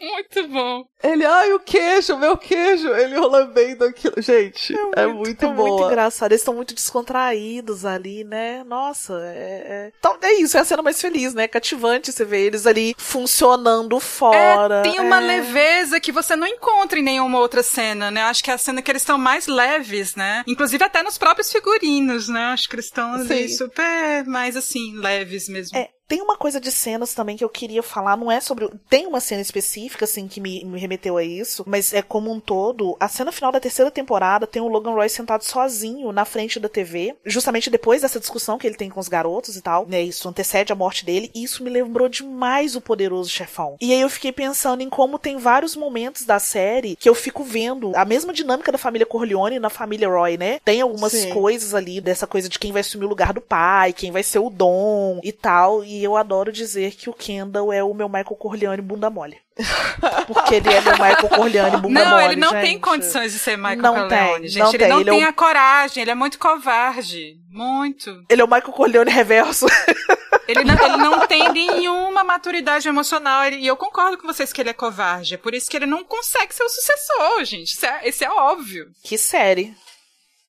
Muito bom.
Ele, ai, o queijo, meu queijo. Ele lambendo aquilo. Gente, é, muito, é muito
é
boa.
muito engraçado. Eles estão muito descontraídos ali, né? Nossa, é, é... Então, é isso, é a cena mais feliz, né? Cativante você vê eles ali funcionando fora.
É, tem uma leveza que você não encontra em nenhuma outra cena, né? Acho que é a cena que eles estão mais leves, né? Inclusive até nos próprios figurinos, né? Acho que eles estão ali
Sim.
super mais assim, leves mesmo.
É, tem uma coisa de cenas também que eu queria falar, não é sobre. Tem uma cena específica, assim, que me, me remeteu a isso, mas é como um todo. A cena final da terceira temporada tem o Logan Roy sentado sozinho na frente da TV, justamente depois dessa discussão que ele tem com os garotos e tal, né? Isso antecede a morte dele, e isso me lembrou demais o poderoso chefão. E aí eu fiquei pensando em como tem vários momentos da série que eu fico vendo a mesma dinâmica da família Corleone na família Roy, né? Tem algumas
Sim.
coisas ali dessa coisa de quem vai assumir o lugar do pai, quem vai ser o dom e tal. E eu adoro dizer que o Kendall é o meu Michael Corleone bunda mole. Porque ele é meu Michael Corleone bunda
não,
mole.
ele não
gente.
tem condições de ser Michael
Não
Corleone,
tem,
gente.
não
ele
tem.
não
Ele é
tem
um-
a coragem, ele é muito covarde. Muito.
Ele é o Michael Corleone reverso.
Ele não, ele não tem nenhuma maturidade emocional. ele- e eu concordo com vocês que ele é covarde. É por isso que ele não consegue ser o sucessor, gente. Isso é, isso é óbvio.
que série.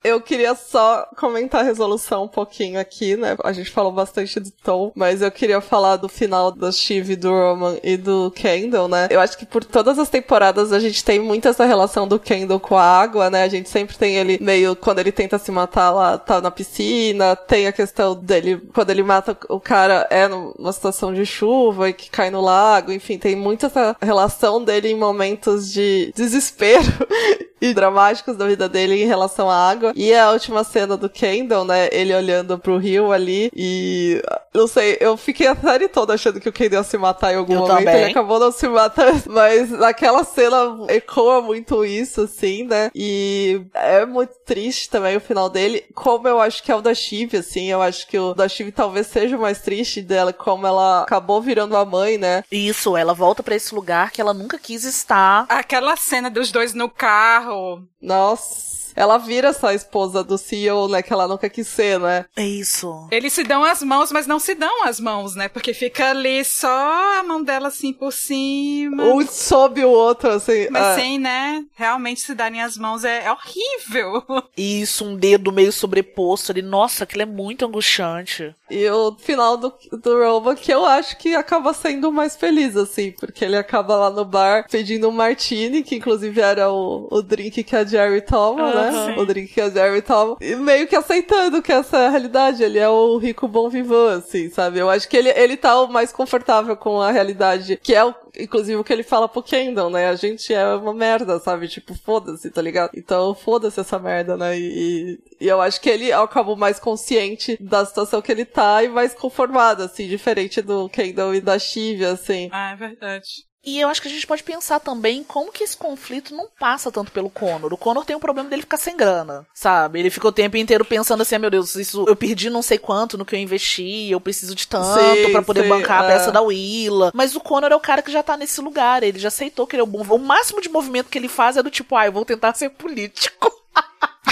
Eu queria só comentar a resolução um pouquinho aqui, né? A gente falou bastante do Tom, mas eu queria falar do final da Shiv, do Roman e do Kendall, né? Eu acho que por todas as temporadas a gente tem muito essa relação do Kendall com a água, né? A gente sempre tem ele meio, quando ele tenta se matar lá, tá na piscina, tem a questão dele, quando ele mata o cara, é numa situação de chuva e que cai no lago, enfim, tem muito essa relação dele em momentos de desespero e dramáticos da vida dele em relação à água. E a última cena do Kendall, né? Ele olhando pro rio ali e. Não sei, eu fiquei a série toda achando que o Kendall ia se matar em algum
Eu
momento.
também.
Ele acabou não se matando. Mas naquela cena ecoa muito isso, assim, né? E é muito triste também o final dele. Como eu acho que é o da Shiv, assim. Eu acho que o da Shiv talvez seja o mais triste dela, como ela acabou virando a mãe, né?
Isso, ela volta pra esse lugar que ela nunca quis estar.
Aquela cena dos dois no carro.
Nossa. Ela vira essa esposa do CEO, né? Que ela nunca quis ser, né?
É isso.
Eles se dão as mãos, mas não se dão as mãos, né? Porque fica ali só a mão dela assim por cima.
Um sob o outro, assim.
Mas
ah.
sem, né? Realmente se darem as mãos é, é horrível.
Isso, um dedo meio sobreposto ali. Nossa, aquilo é muito angustiante.
E o final do, do Roman, que eu acho que acaba sendo mais feliz, assim, porque ele acaba lá no bar pedindo um martini, que inclusive era o, o drink que a Jerry toma, né?
Aham.
O drink que a toma. E meio que aceitando que essa é a realidade. Ele é o rico bom vivant, assim, sabe? Eu acho que ele, ele tá o mais confortável com a realidade, que é o, inclusive o que ele fala pro Kendall, né? A gente é uma merda, sabe? Tipo, foda-se, tá ligado? Então, foda-se essa merda, né? E, e eu acho que ele acabou mais consciente da situação que ele tá e mais conformado, assim, diferente do Kendall e da Shiv, assim.
Ah, é verdade.
E eu acho que a gente pode pensar também como que esse conflito não passa tanto pelo Connor. O Connor tem um problema dele ficar sem grana, sabe? Ele ficou o tempo inteiro pensando assim, ah, meu Deus, isso eu perdi não sei quanto no que eu investi, eu preciso de tanto pra poder bancar a
é.
peça da Willa. Mas o Connor é o cara que já tá nesse lugar, ele já aceitou que ele é o bom. O máximo de movimento que ele faz é do tipo, ah, eu vou tentar ser político.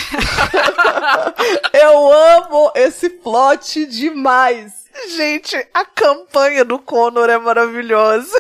Eu amo esse plot demais!
Gente, a campanha do Connor é maravilhosa.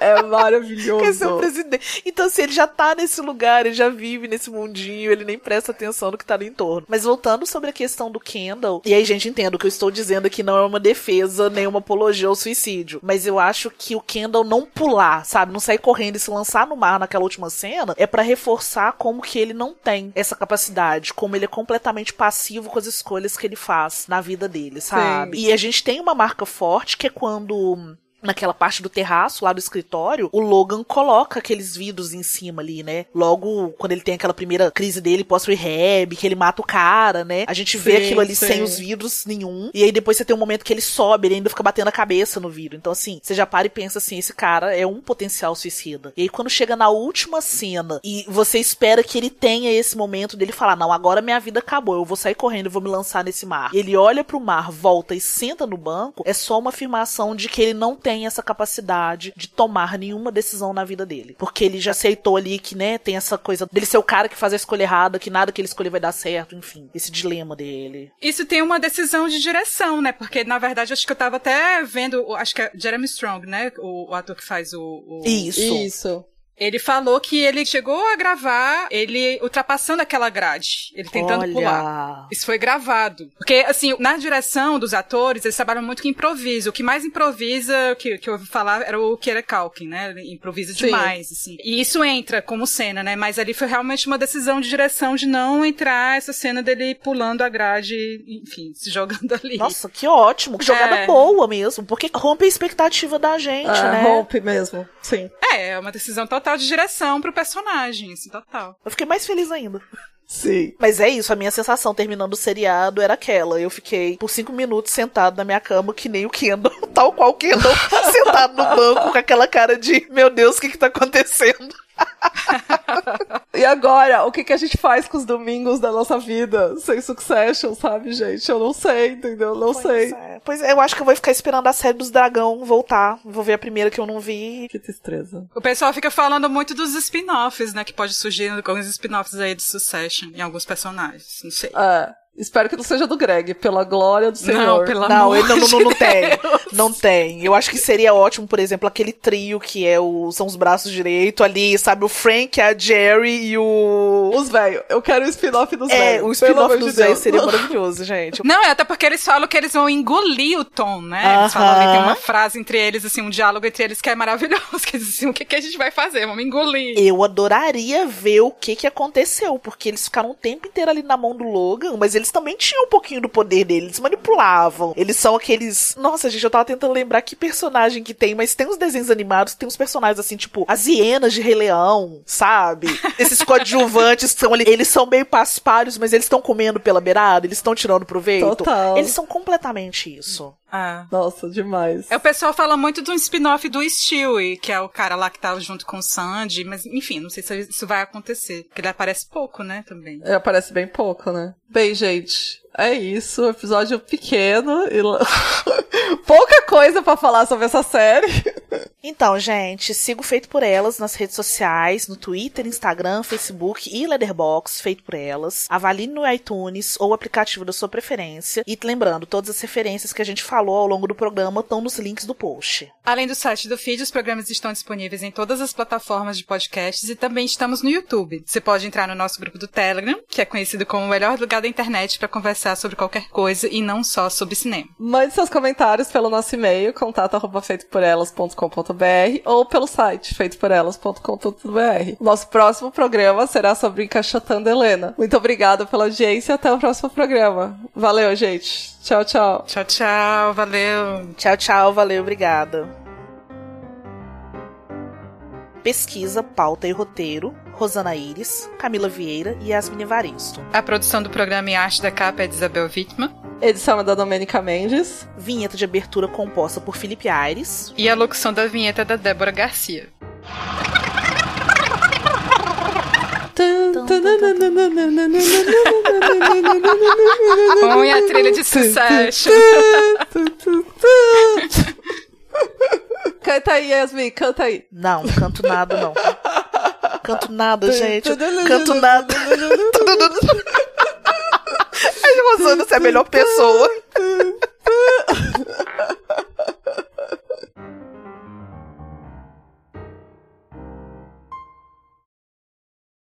É maravilhoso.
Quer ser o presidente. Então, se ele já tá nesse lugar, ele já vive nesse mundinho, ele nem presta atenção no que tá no entorno. Mas voltando sobre a questão do Kendall, e aí, gente, entendo o que eu estou dizendo aqui não é uma defesa, nem uma apologia ao suicídio. Mas eu acho que o Kendall não pular, sabe? Não sair correndo e se lançar no mar naquela última cena, é pra reforçar como que ele não tem essa capacidade, como ele é completamente passivo com as escolhas que ele faz na vida dele, sabe? E a gente tem uma marca forte que é quando naquela parte do terraço, lá do escritório, o Logan coloca aqueles vidros em cima ali, né? Logo, quando ele tem aquela primeira crise dele pós-rehab, que ele mata o cara, né? A gente vê
Sim,
aquilo ali
sim.
sem os vidros nenhum. E aí depois você tem um momento que ele sobe, ele ainda fica batendo a cabeça no vidro. Então, assim, você já para e pensa assim: esse cara é um potencial suicida. E aí, quando chega na última cena e você espera que ele tenha esse momento dele falar: não, agora minha vida acabou, eu vou sair correndo, eu vou me lançar nesse mar. E ele olha pro mar, volta e senta no banco, é só uma afirmação de que ele não tem essa capacidade de tomar nenhuma decisão na vida dele. Porque ele já aceitou ali que, né, tem essa coisa dele ser o cara que faz a escolha errada, que nada que ele escolher vai dar certo, enfim, esse dilema dele.
Isso tem uma decisão de direção, né? Porque, na verdade, acho que eu tava até vendo, acho que é Jeremy Strong, né? O, o ator que faz o. o-
Isso.
Isso.
Ele falou que ele chegou a gravar ele ultrapassando aquela grade. Ele tentando
Olha.
pular. Isso foi gravado. Porque, assim, na direção dos atores, eles trabalham muito com improviso. O que mais improvisa, que, que eu ouvi falar, era o Kieran Culkin, né? Ele improvisa
Sim.
demais, assim. E isso entra como cena, né? Mas ali foi realmente uma decisão de direção de não entrar essa cena dele pulando a grade, enfim, se jogando ali.
Nossa, que ótimo. Que jogada
É.
boa mesmo. Porque rompe a expectativa da gente,
É,
né?
rompe mesmo. Sim.
É, é uma decisão total de direção pro personagem, assim, total.
Eu fiquei mais feliz ainda.
Sim.
Mas é isso, a minha sensação terminando o seriado era aquela. Eu fiquei por cinco minutos sentado na minha cama, que nem o Kendall, tal qual o Kendall, sentado no banco com aquela cara de meu Deus, o que que tá acontecendo?
E agora, o que, que a gente faz com os domingos da nossa vida sem Succession, sabe, gente? Eu não sei, entendeu? Não sei.
Pois é. Pois é, eu acho que eu vou ficar esperando a série dos dragão voltar. Vou ver a primeira que eu não vi.
Que tristeza.
O pessoal fica falando muito dos spin-offs, né? Que pode surgir alguns spin-offs aí de Succession em alguns personagens. Não sei.
É. Espero que não seja do Greg, pela glória do Senhor.
Não, pelo
Não,
amor
ele não, não,
de
não tem.
Deus.
Não tem. Eu acho que seria ótimo, por exemplo, aquele trio que é o, são os braços direito ali, sabe? O Frank, a Jerry e o.
Os velhos. Eu quero o spin-off dos
É,
velhos.
o
pelo
spin-off dos velhos seria maravilhoso, gente.
Não, é até porque eles falam que eles vão engolir o Tom, né? Eles falam ali, tem uma frase entre eles, assim, um diálogo entre eles que é maravilhoso. Que eles assim, o que, que a gente vai fazer? Vamos engolir.
Eu adoraria ver o que que aconteceu, porque eles ficaram o tempo inteiro ali na mão do Logan, mas eles também tinham um pouquinho do poder deles, eles manipulavam. Eles são aqueles. Nossa, gente, eu tava tentando lembrar que personagem que tem, mas tem uns desenhos animados, tem uns personagens assim, tipo, as hienas de Rei Leão, sabe? Esses coadjuvantes são ali, eles são meio paspalhos, mas eles estão comendo pela beirada, eles estão tirando proveito.
Total.
Eles são completamente isso.
Ah.
Nossa, demais.
É, o pessoal fala muito do spin-off do Stewie, que é o cara lá que tava junto com o Sandy, mas enfim, não sei se isso vai acontecer. Porque ele aparece pouco, né, também.
É, Aparece bem pouco, né? Bem, gente, é isso. Episódio pequeno e. Pouca coisa pra falar sobre essa série.
Então, gente, sigo Feito por Elas nas redes sociais, no Twitter, Instagram, Facebook e Letterboxd, Feito por Elas. Avalie no iTunes ou aplicativo da sua preferência. E lembrando, todas as referências que a gente falou ao longo do programa estão nos links do post.
Além do site do feed, os programas estão disponíveis em todas as plataformas de podcasts e também estamos no YouTube. Você pode entrar no nosso grupo do Telegram, que é conhecido como o melhor lugar da internet para conversar sobre qualquer coisa e não só sobre cinema.
Mande seus comentários pelo nosso e-mail, contato@feitoporelas.com.br ou pelo site feitoporelas.com.br. Nosso próximo programa será sobre Encaixotando Helena. Muito obrigada pela audiência e até o próximo programa. Valeu, gente. Tchau, tchau.
Tchau, tchau, valeu.
Tchau, tchau, valeu, obrigada. Pesquisa, pauta e roteiro, Rosana Iris, Camila Vieira e Yasmin Evaristo.
A produção do programa e arte da capa é de Isabel Wittmann.
Edição é da Domênica Mendes.
Vinheta de abertura composta por Felipe Aires.
E a locução da vinheta é da Débora Garcia. Põe a trilha de sucesso.
Canta aí, Yasmin, canta aí.
Não, canto nada, não. Canto nada, gente. Canto nada. A Rosana, você é a melhor pessoa.